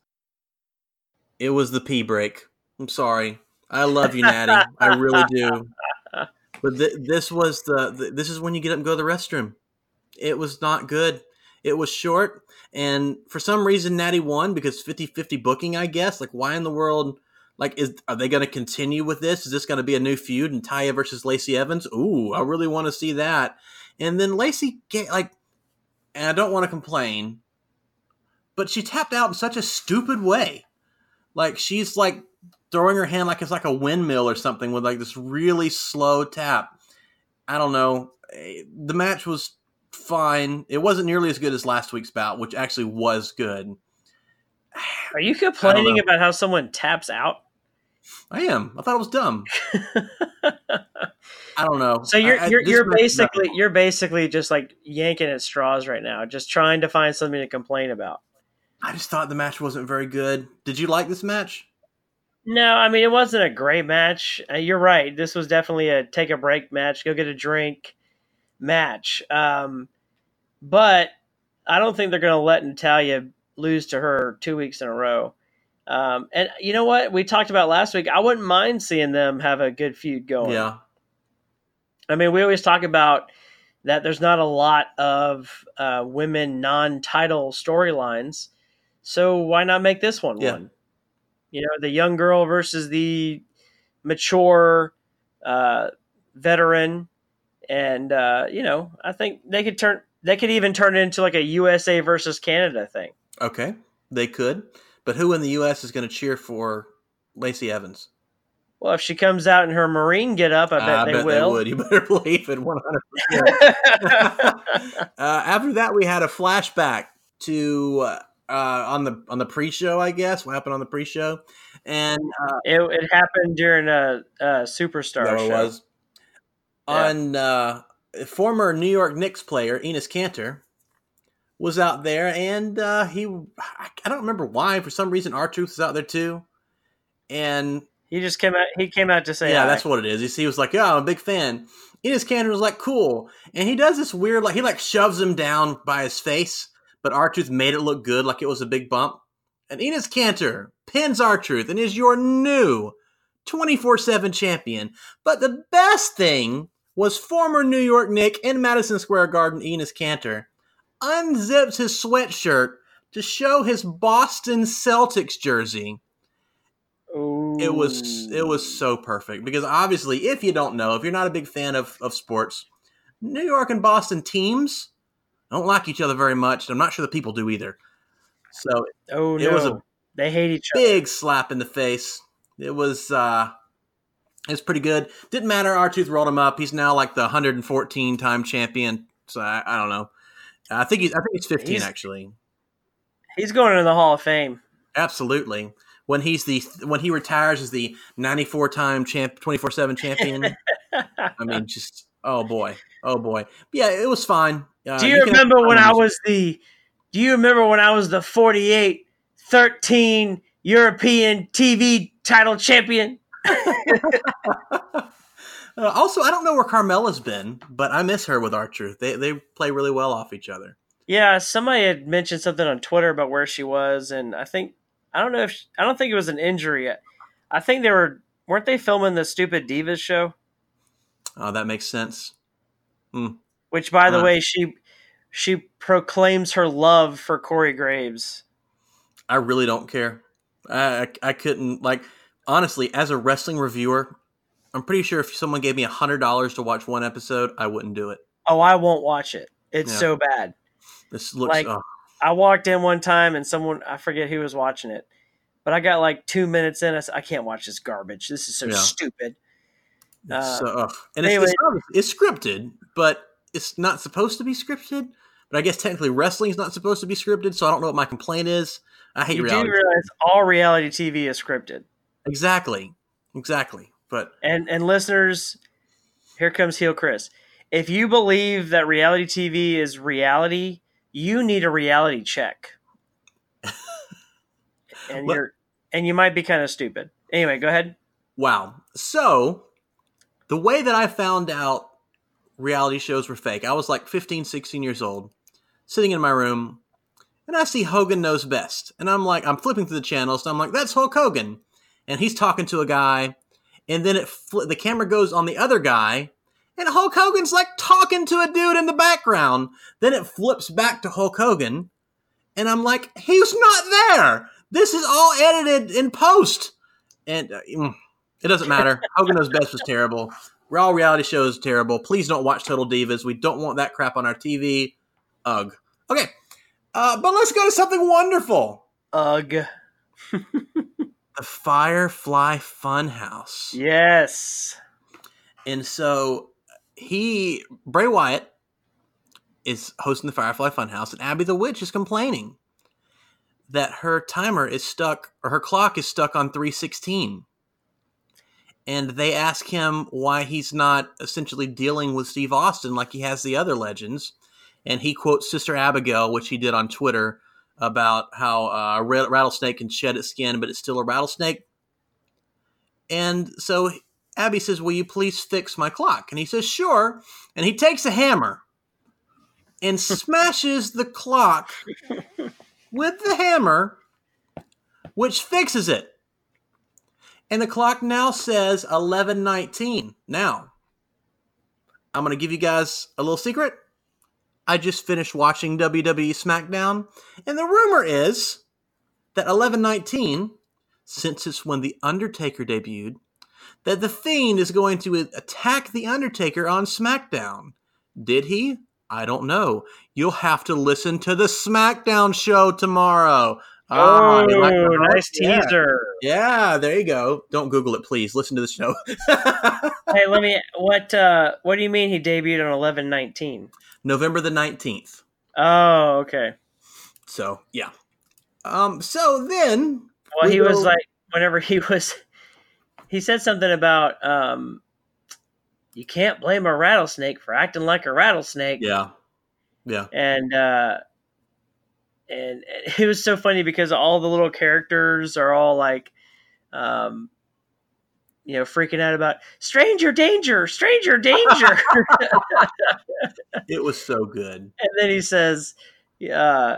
it was the pee break. I'm sorry. I love you, Natty. I really do. But th- this was the, th- this is when you get up and go to the restroom. It was not good. It was short, and for some reason, Natty won because 50-50 booking. I guess. Like, why in the world? Like, is are they going to continue with this? Is this going to be a new feud? Natalya versus Lacey Evans? Ooh, I really want to see that. And then Lacey, ga- like, and I don't want to complain, but she tapped out in such a stupid way. Like she's like throwing her hand like it's like a windmill or something with like this really slow tap. I don't know. Eh, The match was fine. It wasn't nearly as good as last week's bout, which actually was good. Are you complaining about how someone taps out? I am. I thought it was dumb. I don't know. So you're I- I- you're, you're basically nothing. you're basically just like yanking at straws right now, just trying to find something to complain about. I just thought the match wasn't very good. Did you like this match? No, I mean it wasn't a great match. Uh, you're right. This was definitely a take a break match, go get a drink match. Um, but I don't think they're going to let Natalya lose to her two weeks in a row. Um, and you know what? We talked about last week. I wouldn't mind seeing them have a good feud going. Yeah. I mean, we always talk about that there's not a lot of uh, women non title storylines. So why not make this one Yeah. one? You know, the young girl versus the mature uh, veteran, and uh, you know, I think they could turn. They could even turn it into like a USA versus Canada thing. Okay, they could. But who in the U.S. is going to cheer for Lacey Evans? Well, if she comes out in her Marine get up, I bet, I they, bet will. they would. You better believe it, one hundred percent. Uh, After that, we had a flashback to uh, on the on the pre-show, I guess. What happened on the pre-show? And uh, it, it happened during a, a superstar no, show. it was Yeah. on uh, former New York Knicks player Enes Kanter was out there, and uh, he I don't remember why. For some reason, R Truth is out there too, and He just came out. He came out to say, yeah, hi. that's what it is. He, he was like, "Yeah, I'm a big fan." Enes Kanter was like, "Cool," and he does this weird, like he like shoves him down by his face, but R Truth made it look good, like it was a big bump. And Enes Kanter pins R Truth and is your new 24 7 champion. But the best thing was former New York Knick in Madison Square Garden, Enes Kanter, unzips his sweatshirt to show his Boston Celtics jersey. It was it was so perfect because obviously, if you don't know, if you're not a big fan of, of sports, New York and Boston teams don't like each other very much. I'm not sure the people do either. So Oh it no, was a they hate each other. big slap in the face. It was uh it was pretty good. Didn't matter. R Truth rolled him up. He's now like the 114 time champion. So I, I don't know. I think he's I think he's 15 He's- actually. He's going into the Hall of Fame. Absolutely. When he's the when he retires as the 94 time champ 24 7 champion. I mean, just oh boy, oh boy. But yeah, it was fine. Uh, do you, can have remember when I was the? Do you remember when I was the 48 13 European TV title champion? Uh, also, I don't know where Carmella's been, but I miss her with Archer. They they play really well off each other. Yeah, somebody had mentioned something on Twitter about where she was, and I think I don't know if she, I don't think it was an injury. I think they were weren't they filming the stupid divas show? Oh, that makes sense. Which, by the way, she she proclaims her love for Corey Graves. I really don't care. I, I, I couldn't like honestly as a wrestling reviewer. I'm pretty sure if someone gave me a hundred dollars to watch one episode, I wouldn't do it. Oh, I won't watch it. It's Yeah. so bad. This looks. Like- oh, I walked in one time and someone I forget who was watching it, but I got like two minutes in. I said, I can't watch this garbage. This is so Yeah. stupid. it's uh, so, and it's, anyway. it's, not- it's scripted, but it's not supposed to be scripted. But I guess technically wrestling is not supposed to be scripted, so I don't know what my complaint is. I hate You do reality. realize all reality TV is scripted. exactly, exactly. But And and listeners, here comes heel Chris. If you believe that reality TV is reality, you need a reality check. and you're and you might be kind of stupid. Anyway, go ahead. Wow. So, the way that I found out reality shows were fake, I was like 15, 16 years old, sitting in my room, and I see Hogan Knows Best. And I'm like, I'm flipping through the channels, and I'm like, that's Hulk Hogan. And he's talking to a guy, and then it fl- the camera goes on the other guy, and Hulk Hogan's like talking to a dude in the background. Then it flips back to Hulk Hogan, and I'm like, he's not there. This is all edited in post. And uh, mm, it doesn't matter. Hogan Knows Best was terrible. Raw reality show is terrible. Please don't watch Total Divas. We don't want that crap on our TV. Ugh. Okay. Uh, but let's go to something wonderful. Ugh. The Firefly Funhouse. Yes. And so he, Bray Wyatt, is hosting the Firefly Funhouse, and Abby the Witch is complaining that her timer is stuck, or her clock is stuck on 316. And they ask him why he's not essentially dealing with Steve Austin like he has the other legends. And he quotes Sister Abigail, which he did on Twitter, about how uh, a rattlesnake can shed its skin, but it's still a rattlesnake. And so Abby says, Will you please fix my clock? And he says, Sure. And he takes a hammer and smashes the clock with the hammer, which fixes it. And the clock now says 1119. Now, I'm going to give you guys a little secret. I just finished watching WWE SmackDown, and the rumor is that 1119 since it's when The Undertaker debuted, that The Fiend is going to attack The Undertaker on SmackDown. Did he? I don't know. You'll have to listen to the SmackDown show tomorrow. Oh, oh nice yeah. teaser. Yeah, there you go. Don't Google it, please. Listen to the show. hey, let me. What? uh What do you mean he debuted on eleven nineteen? November the nineteenth. Oh, okay. So yeah. Um. So then. Well, we he was like, whenever he was, he said something about um, you can't blame a rattlesnake for acting like a rattlesnake. Yeah. Yeah. And uh and it was so funny because all the little characters are all like um you know freaking out about stranger danger! Stranger danger! It was so good. And then he says uh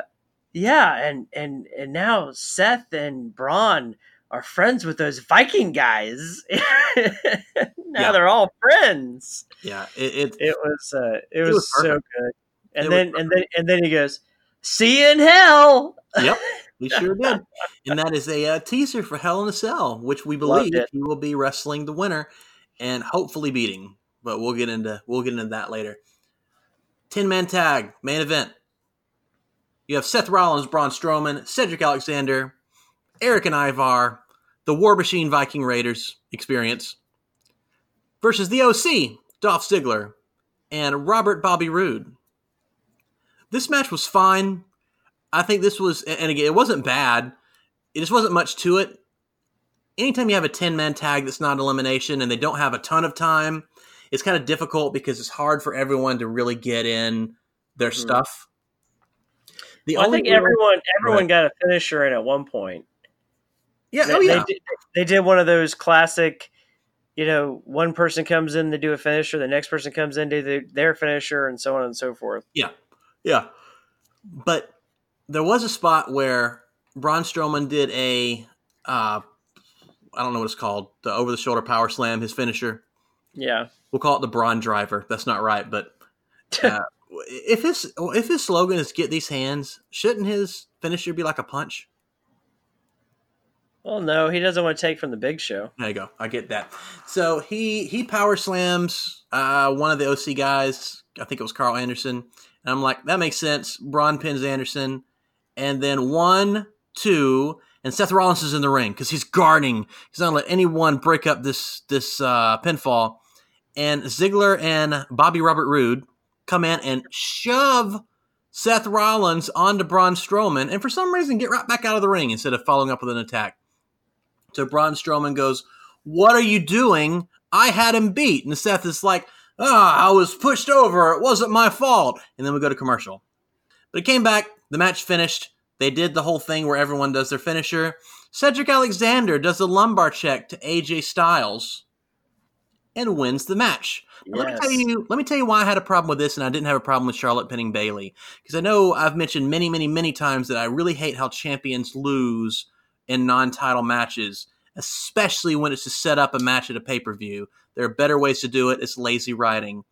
yeah and and and now seth and braun are friends with those viking guys. Now yeah. they're all friends. Yeah it it, it was uh it, it was, was so good. And it then and then and then he goes See you in hell. Yep, we sure did. And that is a uh, teaser for Hell in a Cell, which we believe he will be wrestling the winner and hopefully beating. But we'll get into we'll get into that later. Ten man tag main event. You have Seth Rollins, Braun Strowman, Cedric Alexander, Erik and Ivar, the War Machine Viking Raiders experience versus the OC, Dolph Ziggler, and Robert Bobby Roode. This match was fine. I think this was, and again, it wasn't bad. It just wasn't much to it. Anytime you have a 10 man tag that's not elimination and they don't have a ton of time, it's kind of difficult because it's hard for everyone to really get in their mm-hmm. stuff. The well, I think everyone everyone right. got a finisher in at one point. Yeah, they, oh yeah. They did, they did one of those classic you know, one person comes in to do a finisher, the next person comes in to do their finisher, and so on and so forth. Yeah, yeah. But there was a spot where Braun Strowman did a, uh, I don't know what it's called, the over the shoulder power slam, his finisher. Yeah. We'll call it the Braun driver. That's not right, but uh, if his if his slogan is "Get these hands," shouldn't his finisher be like a punch? Well, no, he doesn't want to take from the Big Show. There you go. I get that. So he he power slams uh, one of the OC guys. I think it was Karl Anderson, and I'm like, that makes sense. Braun pins Anderson. And then one, two, and Seth Rollins is in the ring because he's guarding. He's not going to let anyone break up this this uh, pinfall. And Ziggler and Bobby Robert Roode come in and shove Seth Rollins onto Braun Strowman, and for some reason get right back out of the ring instead of following up with an attack. So Braun Strowman goes, "What are you doing? I had him beat." And Seth is like, ah, I was pushed over. It wasn't my fault. And then we go to commercial. But it came back. The match finished. They did the whole thing where everyone does their finisher. Cedric Alexander does the lumbar check to AJ Styles and wins the match. Yes. Let me tell you. Let me tell you why I had a problem with this, and I didn't have a problem with Charlotte pinning Bayley because I know I've mentioned many, many, many times that I really hate how champions lose in non-title matches especially when it's to set up a match at a pay per view. There are better ways to do it. It's lazy writing.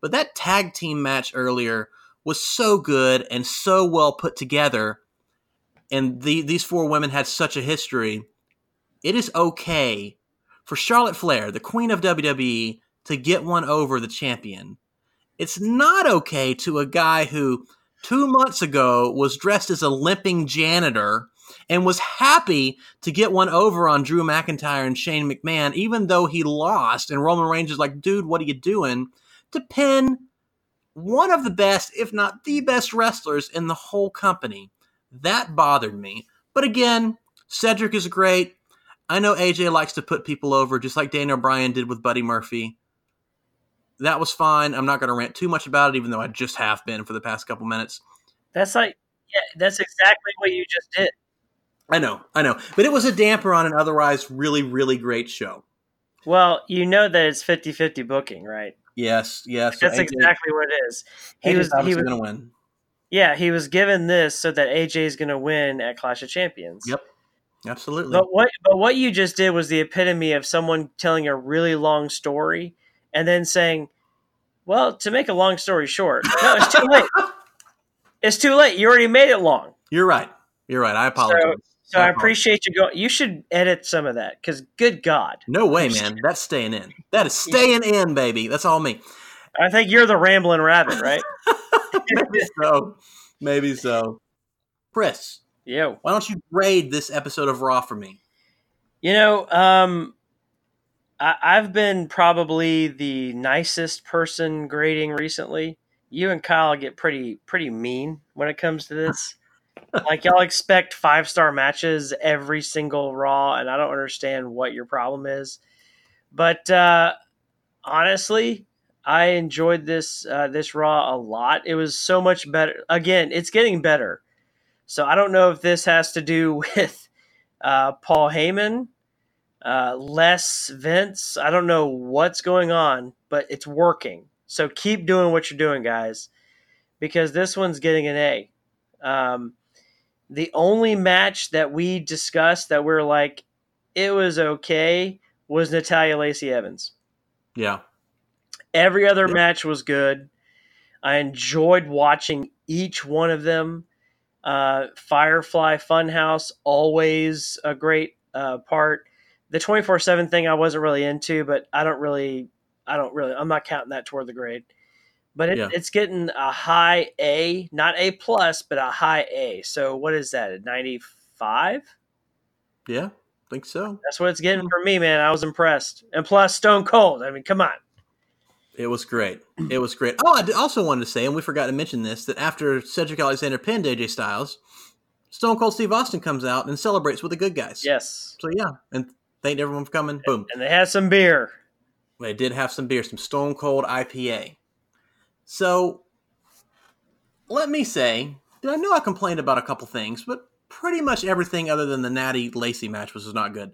But that tag team match earlier was so good and so well put together. And the, these four women had such a history. It is okay for Charlotte Flair, the queen of WWE, to get one over the champion. It's not okay to a guy who two months ago was dressed as a limping janitor and was happy to get one over on Drew McIntyre and Shane McMahon, even though he lost. And Roman Reigns is like, dude, what are you doing? To pin one of the best, if not the best wrestlers in the whole company. That bothered me. But again, Cedric is great. I know AJ likes to put people over, just like Daniel Bryan did with Buddy Murphy. That was fine. I'm not going to rant too much about it, even though I just have been for the past couple minutes. That's like, yeah, that's exactly what you just did. I know, I know. But it was a damper on an otherwise really, really great show. Well, you know that it's 50 50 booking, right? Yes, yes. That's so exactly what it is. He AJ's was he was going to win. Yeah, he was given this so that AJ is going to win at Clash of Champions. Yep. Absolutely. But what but what you just did was the epitome of someone telling a really long story and then saying, "Well, to make a long story short, no, it's too late. it's too late. You already made it long." You're right. You're right. I apologize. So, So I appreciate you going. You should edit some of that because, good God, no way, man, that's staying in. That is staying in, baby. That's all me. I think you're the rambling rabbit, right? Maybe so. Maybe so. Chris, yeah. Why don't you grade this episode of Raw for me? You know, um, I, I've been probably the nicest person grading recently. You and Kyle get pretty pretty mean when it comes to this. Like y'all expect five star matches every single Raw, and I don't understand what your problem is. But uh, honestly, I enjoyed this uh, this Raw a lot. It was so much better. Again, it's getting better. So I don't know if this has to do with uh, Paul Heyman uh, less Vince. I don't know what's going on, but it's working. So keep doing what you're doing, guys, because this one's getting an A. Um, the only match that we discussed that we're like, it was okay, was Natalya Lacey Evans. Yeah. Every other yeah. match was good. I enjoyed watching each one of them. Uh, Firefly Funhouse, always a great uh, part the 24 7 thing I wasn't really into, but I don't really, I don't really, I'm not counting that toward the grade. But it, yeah. it's getting a high A, not A plus, but a high A. So what is that, a 95? Yeah, I think so. That's what it's getting for me, man. I was impressed. And plus, Stone Cold. I mean, come on. It was great. It was great. Oh, I also wanted to say, and we forgot to mention this, that after Cedric Alexander pinned AJ Styles, Stone Cold Steve Austin comes out and celebrates with the good guys. Yes. So yeah, and Thanked everyone for coming. Boom. And they had some beer. They did have some beer, some Stone Cold IPA. So let me say that I know I complained about a couple things, but pretty much everything other than the Natty Lacey match was not good.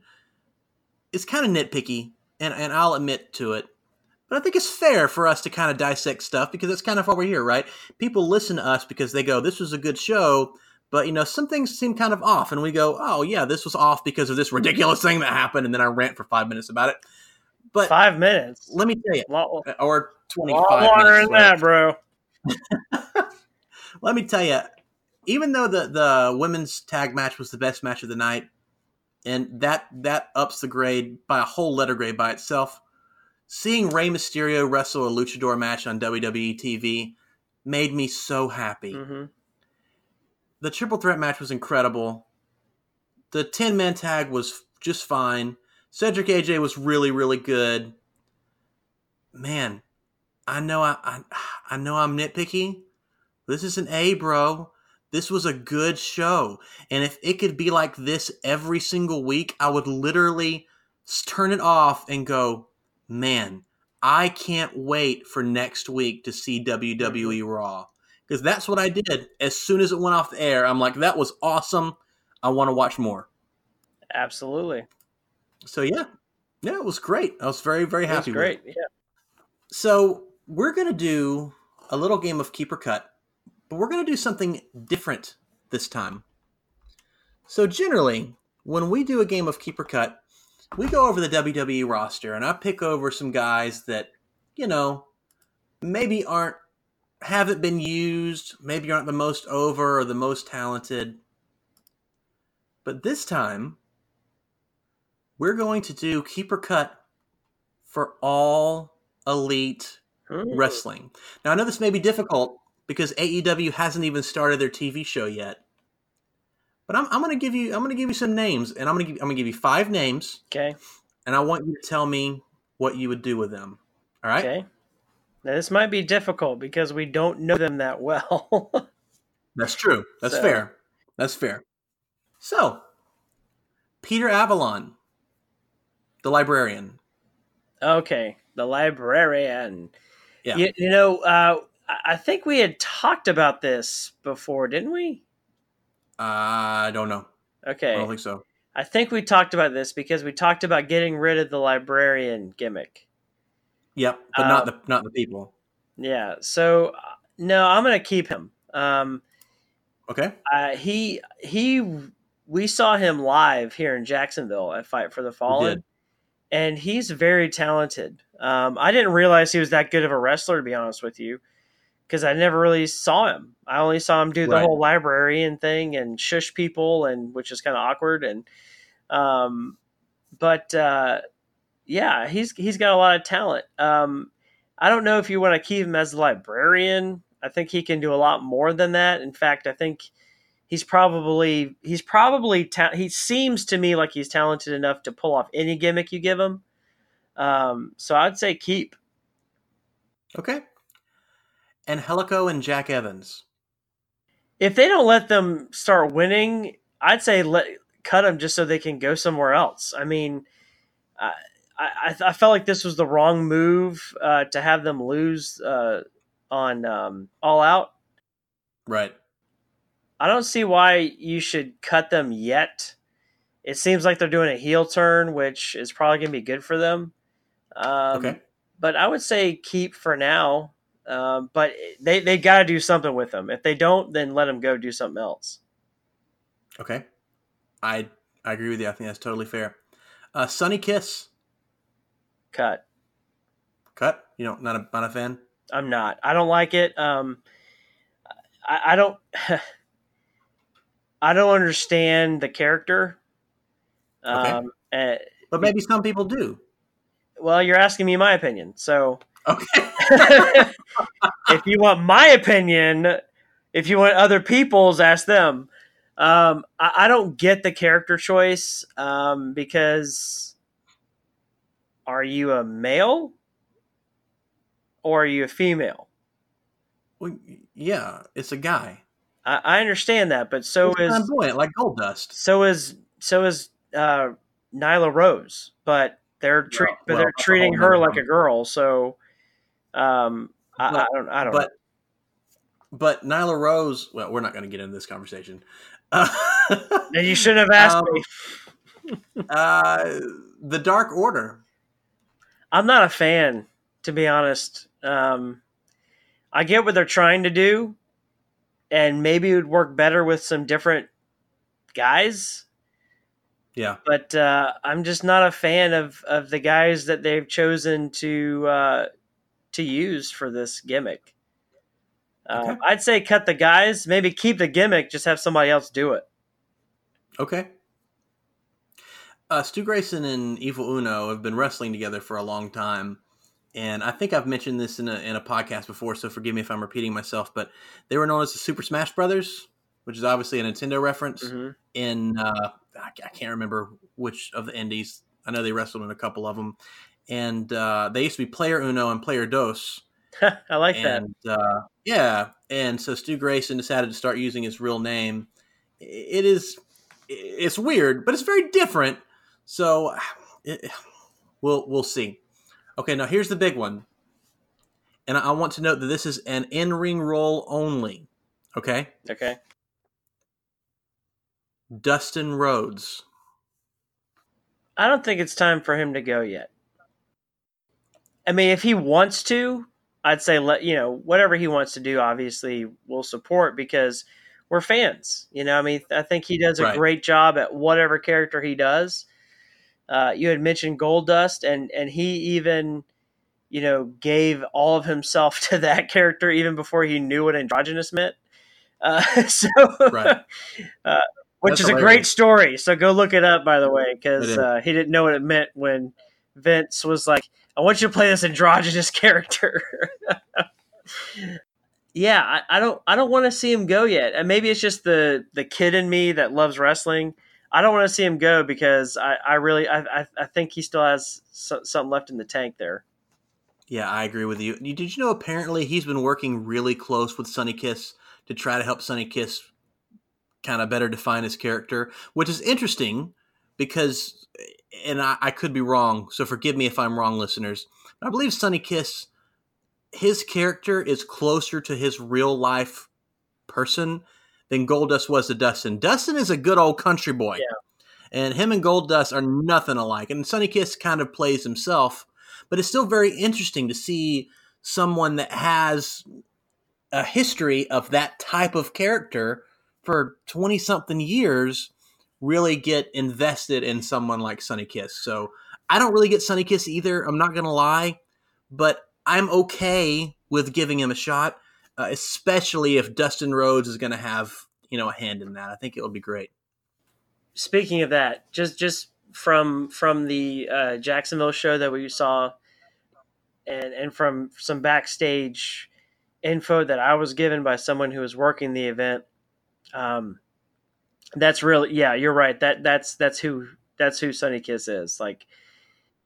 It's kind of nitpicky, and, and I'll admit to it. But I think it's fair for us to kind of dissect stuff because that's kind of why we're here, right? People listen to us because they go, "This was a good show," But you know, some things seem kind of off, and we go, "Oh yeah, this was off because of this ridiculous thing that happened," and then I rant for five minutes about it. But five minutes. Let me tell you, lot, or twenty five. Longer than that, bro. let me tell you, even though the the women's tag match was the best match of the night, and that that ups the grade by a whole letter grade by itself. Seeing Rey Mysterio wrestle a luchador match on WWE TV made me so happy. Mm-hmm the triple threat match was incredible. The 10 man tag was just fine. Cedric AJ was really, really good. Man, I know I, I, I know I'm nitpicky. This is an A, bro. This was a good show. And if it could be like this every single week, I would literally turn it off and go, man, I can't wait for next week to see WWE Raw because that's what I did as soon as it went off the air. I'm like, that was awesome. I want to watch more. Absolutely. So yeah, yeah, it was great. I was very very happy. great. Yeah. So we're gonna do a little game of keeper cut, but we're gonna do something different this time. So generally, when we do a game of keeper cut, we go over the WWE roster and I pick over some guys that you know maybe aren't haven't been used, maybe aren't the most over or the most talented. But this time, we're going to do keeper cut for all elite Ooh. wrestling. Now, I know this may be difficult because AEW hasn't even started their TV show yet. But I'm, I'm going to give you I'm going to give you some names, and I'm going to give I'm going to give you five names. Okay. And I want you to tell me what you would do with them. All right. Okay. Now, this might be difficult because we don't know them that well. That's true. That's so. fair. That's fair. So, Peter Avalon, the librarian. Okay, the librarian. Yeah. You, you know, uh, I think we had talked about this before, didn't we? Uh, I don't know. Okay. I don't think so. I think we talked about this because we talked about getting rid of the librarian gimmick. Yep, but uh, not the not the people. Yeah. So no, I'm gonna keep him. Um, okay. Uh, he he. We saw him live here in Jacksonville at Fight for the Fallen, and he's very talented. Um, I didn't realize he was that good of a wrestler, to be honest with you. because I never really saw him. I only saw him do the Right. whole librarian thing and shush people, and which is kind of awkward. And um, but uh, yeah, he's he's got a lot of talent. Um, I don't know if you want to keep him as the librarian. I think he can do a lot more than that. In fact, I think he's probably he's probably ta- he seems to me like he's talented enough to pull off any gimmick you give him. Um, so I'd say keep. Okay. And Angélico and Jack Evans. If they don't let them start winning, I'd say let cut them just so they can go somewhere else. I mean, I I, I felt like this was the wrong move uh, to have them lose uh, on um, All Out. Right. I don't see why you should cut them yet. It seems like they're doing a heel turn, which is probably going to be good for them. Um, Okay. But I would say keep for now. Um, but they they got to do something with them. If they don't, then let them go do something else. Okay. I I agree with you. I think that's totally fair. Uh, Sonny Kiss. Cut. Cut. You know, not a not a fan. I'm not. I don't like it. Um, I, I don't. I don't understand the character. Okay. Um, eh, But maybe some people do. well, you're asking me my opinion, so Okay. if you want my opinion, if you want other people's, ask them. Um, I, I don't get the character choice um, because are you a male or are you a female? well, yeah, it's a guy. I, I understand that, but so is flamboyant, like Goldust. so is so is uh, Nyla Rose, but they're Well, but they're a treating her like a girl. So um, I, I don't I don't know. But but Nyla Rose. Well, we're not going to get into this conversation. Uh, And you shouldn't have asked Um, me. uh, the Dark Order. I'm not a fan, to be honest. Um, I get what they're trying to do, and maybe it would work better with some different guys. Yeah. But uh, I'm just not a fan of, of the guys that they've chosen to uh, to use for this gimmick. Uh, Okay. I'd say cut the guys, maybe keep the gimmick, just have somebody else do it. Okay. Uh, Stu Grayson and Evil Uno have been wrestling together for a long time, and I think I've mentioned this in a in a podcast before. So forgive me if I'm repeating myself, but they were known as the Super Smash Brothers, which is obviously a Nintendo reference. Mhm. In uh, I, I can't remember which of the indies. I know they wrestled in a couple of them, and uh, they used to be Player Uno and Player Dos. I like that. uh, yeah, and so Stu Grayson decided to start using his real name. It is it's weird, but it's very different. So it, we'll we'll see. Okay, now here's the big one, and I want to note that this is an in ring role only. Okay, Okay. Dustin Rhodes. I don't think it's time for him to go yet. I mean, if he wants to, I'd say let you know whatever he wants to do. Obviously, we'll support because we're fans. You know, I mean, I think he does a Right. great job at whatever character he does. Uh, you had mentioned Goldust, and and he even, you know, gave all of himself to that character even before he knew what androgynous meant. Uh, so, Right. uh, which That's is a great story. So go look it up, by the way, because uh, he didn't know what it meant when Vince was like, "I want you to play this androgynous character." yeah, I, I don't, I don't want to see him go yet, and maybe it's just the the kid in me that loves wrestling. I don't want to see him go because I, I really, I, I, think he still has so, something left in the tank there. Yeah, I agree with you. Did you know apparently he's been working really close with Sonny Kiss to try to help Sonny Kiss kind of better define his character, which is interesting because, and I, I could be wrong, so forgive me if I'm wrong, listeners. I believe Sonny Kiss, his character is closer to his real life person than Goldust was to Dustin. Dustin is a good old country boy. Yeah. And him and Goldust are nothing alike. And Sonny Kiss kind of plays himself but it's still very interesting to see someone that has a history of that type of character for 20 something years really get invested in someone like Sonny Kiss. So I don't really get Sonny Kiss either. I'm not going to lie, but I'm okay with giving him a shot. Uh, especially if Dustin Rhodes is going to have you know a hand in that. I think it will be great. Speaking of that, just just from from the uh, Jacksonville show that we saw, and and from some backstage info that I was given by someone who was working the event. Um, that's really yeah, you're right. That that's that's who that's who Sonny Kiss is. Like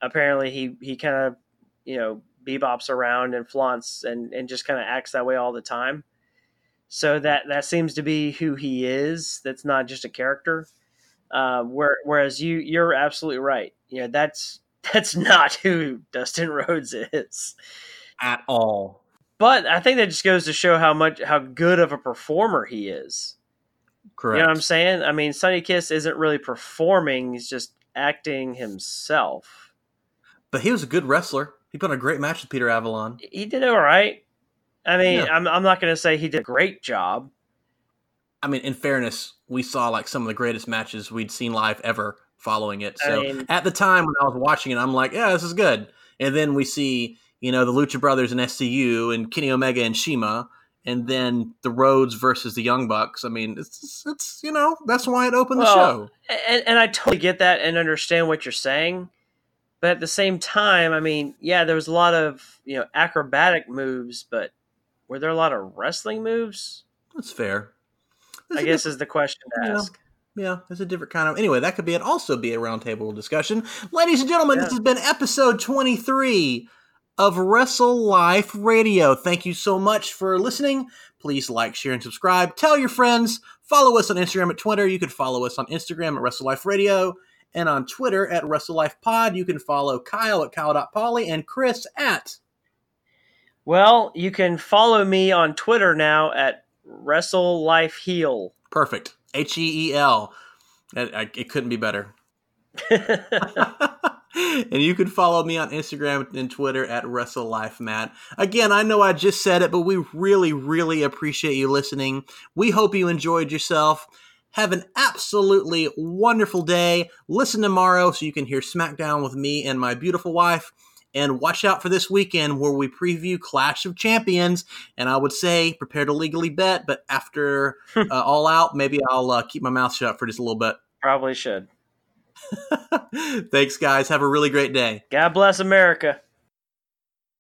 apparently he he kind of you know bebops around and flaunts and and just kind of acts that way all the time. So that that seems to be who he is. That's not just a character. Uh, where, whereas you you're absolutely right. You know that's that's not who Dustin Rhodes is at all. But I think that just goes to show how much how good of a performer he is. Correct. You know what I'm saying? I mean, Sonny Kiss isn't really performing; he's just acting himself. But he was a good wrestler. He put on a great match with Peter Avalon. He did all right. I mean, yeah. I'm I'm not going to say he did a great job. I mean, in fairness, we saw like some of the greatest matches we'd seen live ever following it. So I mean, at the time when I was watching it, I'm like, yeah, this is good. And then we see you know, the Lucha Brothers and SCU and Kenny Omega and CIMA, and then the Rhodes versus the Young Bucks. I mean, it's it's you know that's why it opened well, the show. And, and I totally get that and understand what you're saying, but at the same time, I mean, yeah, there was a lot of you know acrobatic moves, but were there a lot of wrestling moves? That's fair. I guess is the question to yeah. ask. Yeah, it's a different kind of. Anyway, that could be it. Also, be a roundtable discussion, ladies and gentlemen. Yeah. This has been episode twenty three of Wrestle Life Radio. Thank you so much for listening. Please like, share, and subscribe. Tell your friends. Follow us on Instagram at Twitter. You can follow us on Instagram at Wrestle Life Radio and on Twitter at Wrestle Life Pod. You can follow Kyle at Kyle.Polly and Chris at. Well, you can follow me on Twitter now at Wrestle Life Heel. Perfect. H E E L. It couldn't be better. and you can follow me on Instagram and Twitter at WrestleLifeMatt. Again, I know I just said it, but we really, really appreciate you listening. We hope you enjoyed yourself. Have an absolutely wonderful day. Listen tomorrow so you can hear SmackDown with me and my beautiful wife. And watch out for this weekend where we preview Clash of Champions. And I would say prepare to legally bet, but after uh, All Out, maybe I'll uh, keep my mouth shut for just a little bit. Probably should. Thanks, guys. Have a really great day. God bless America.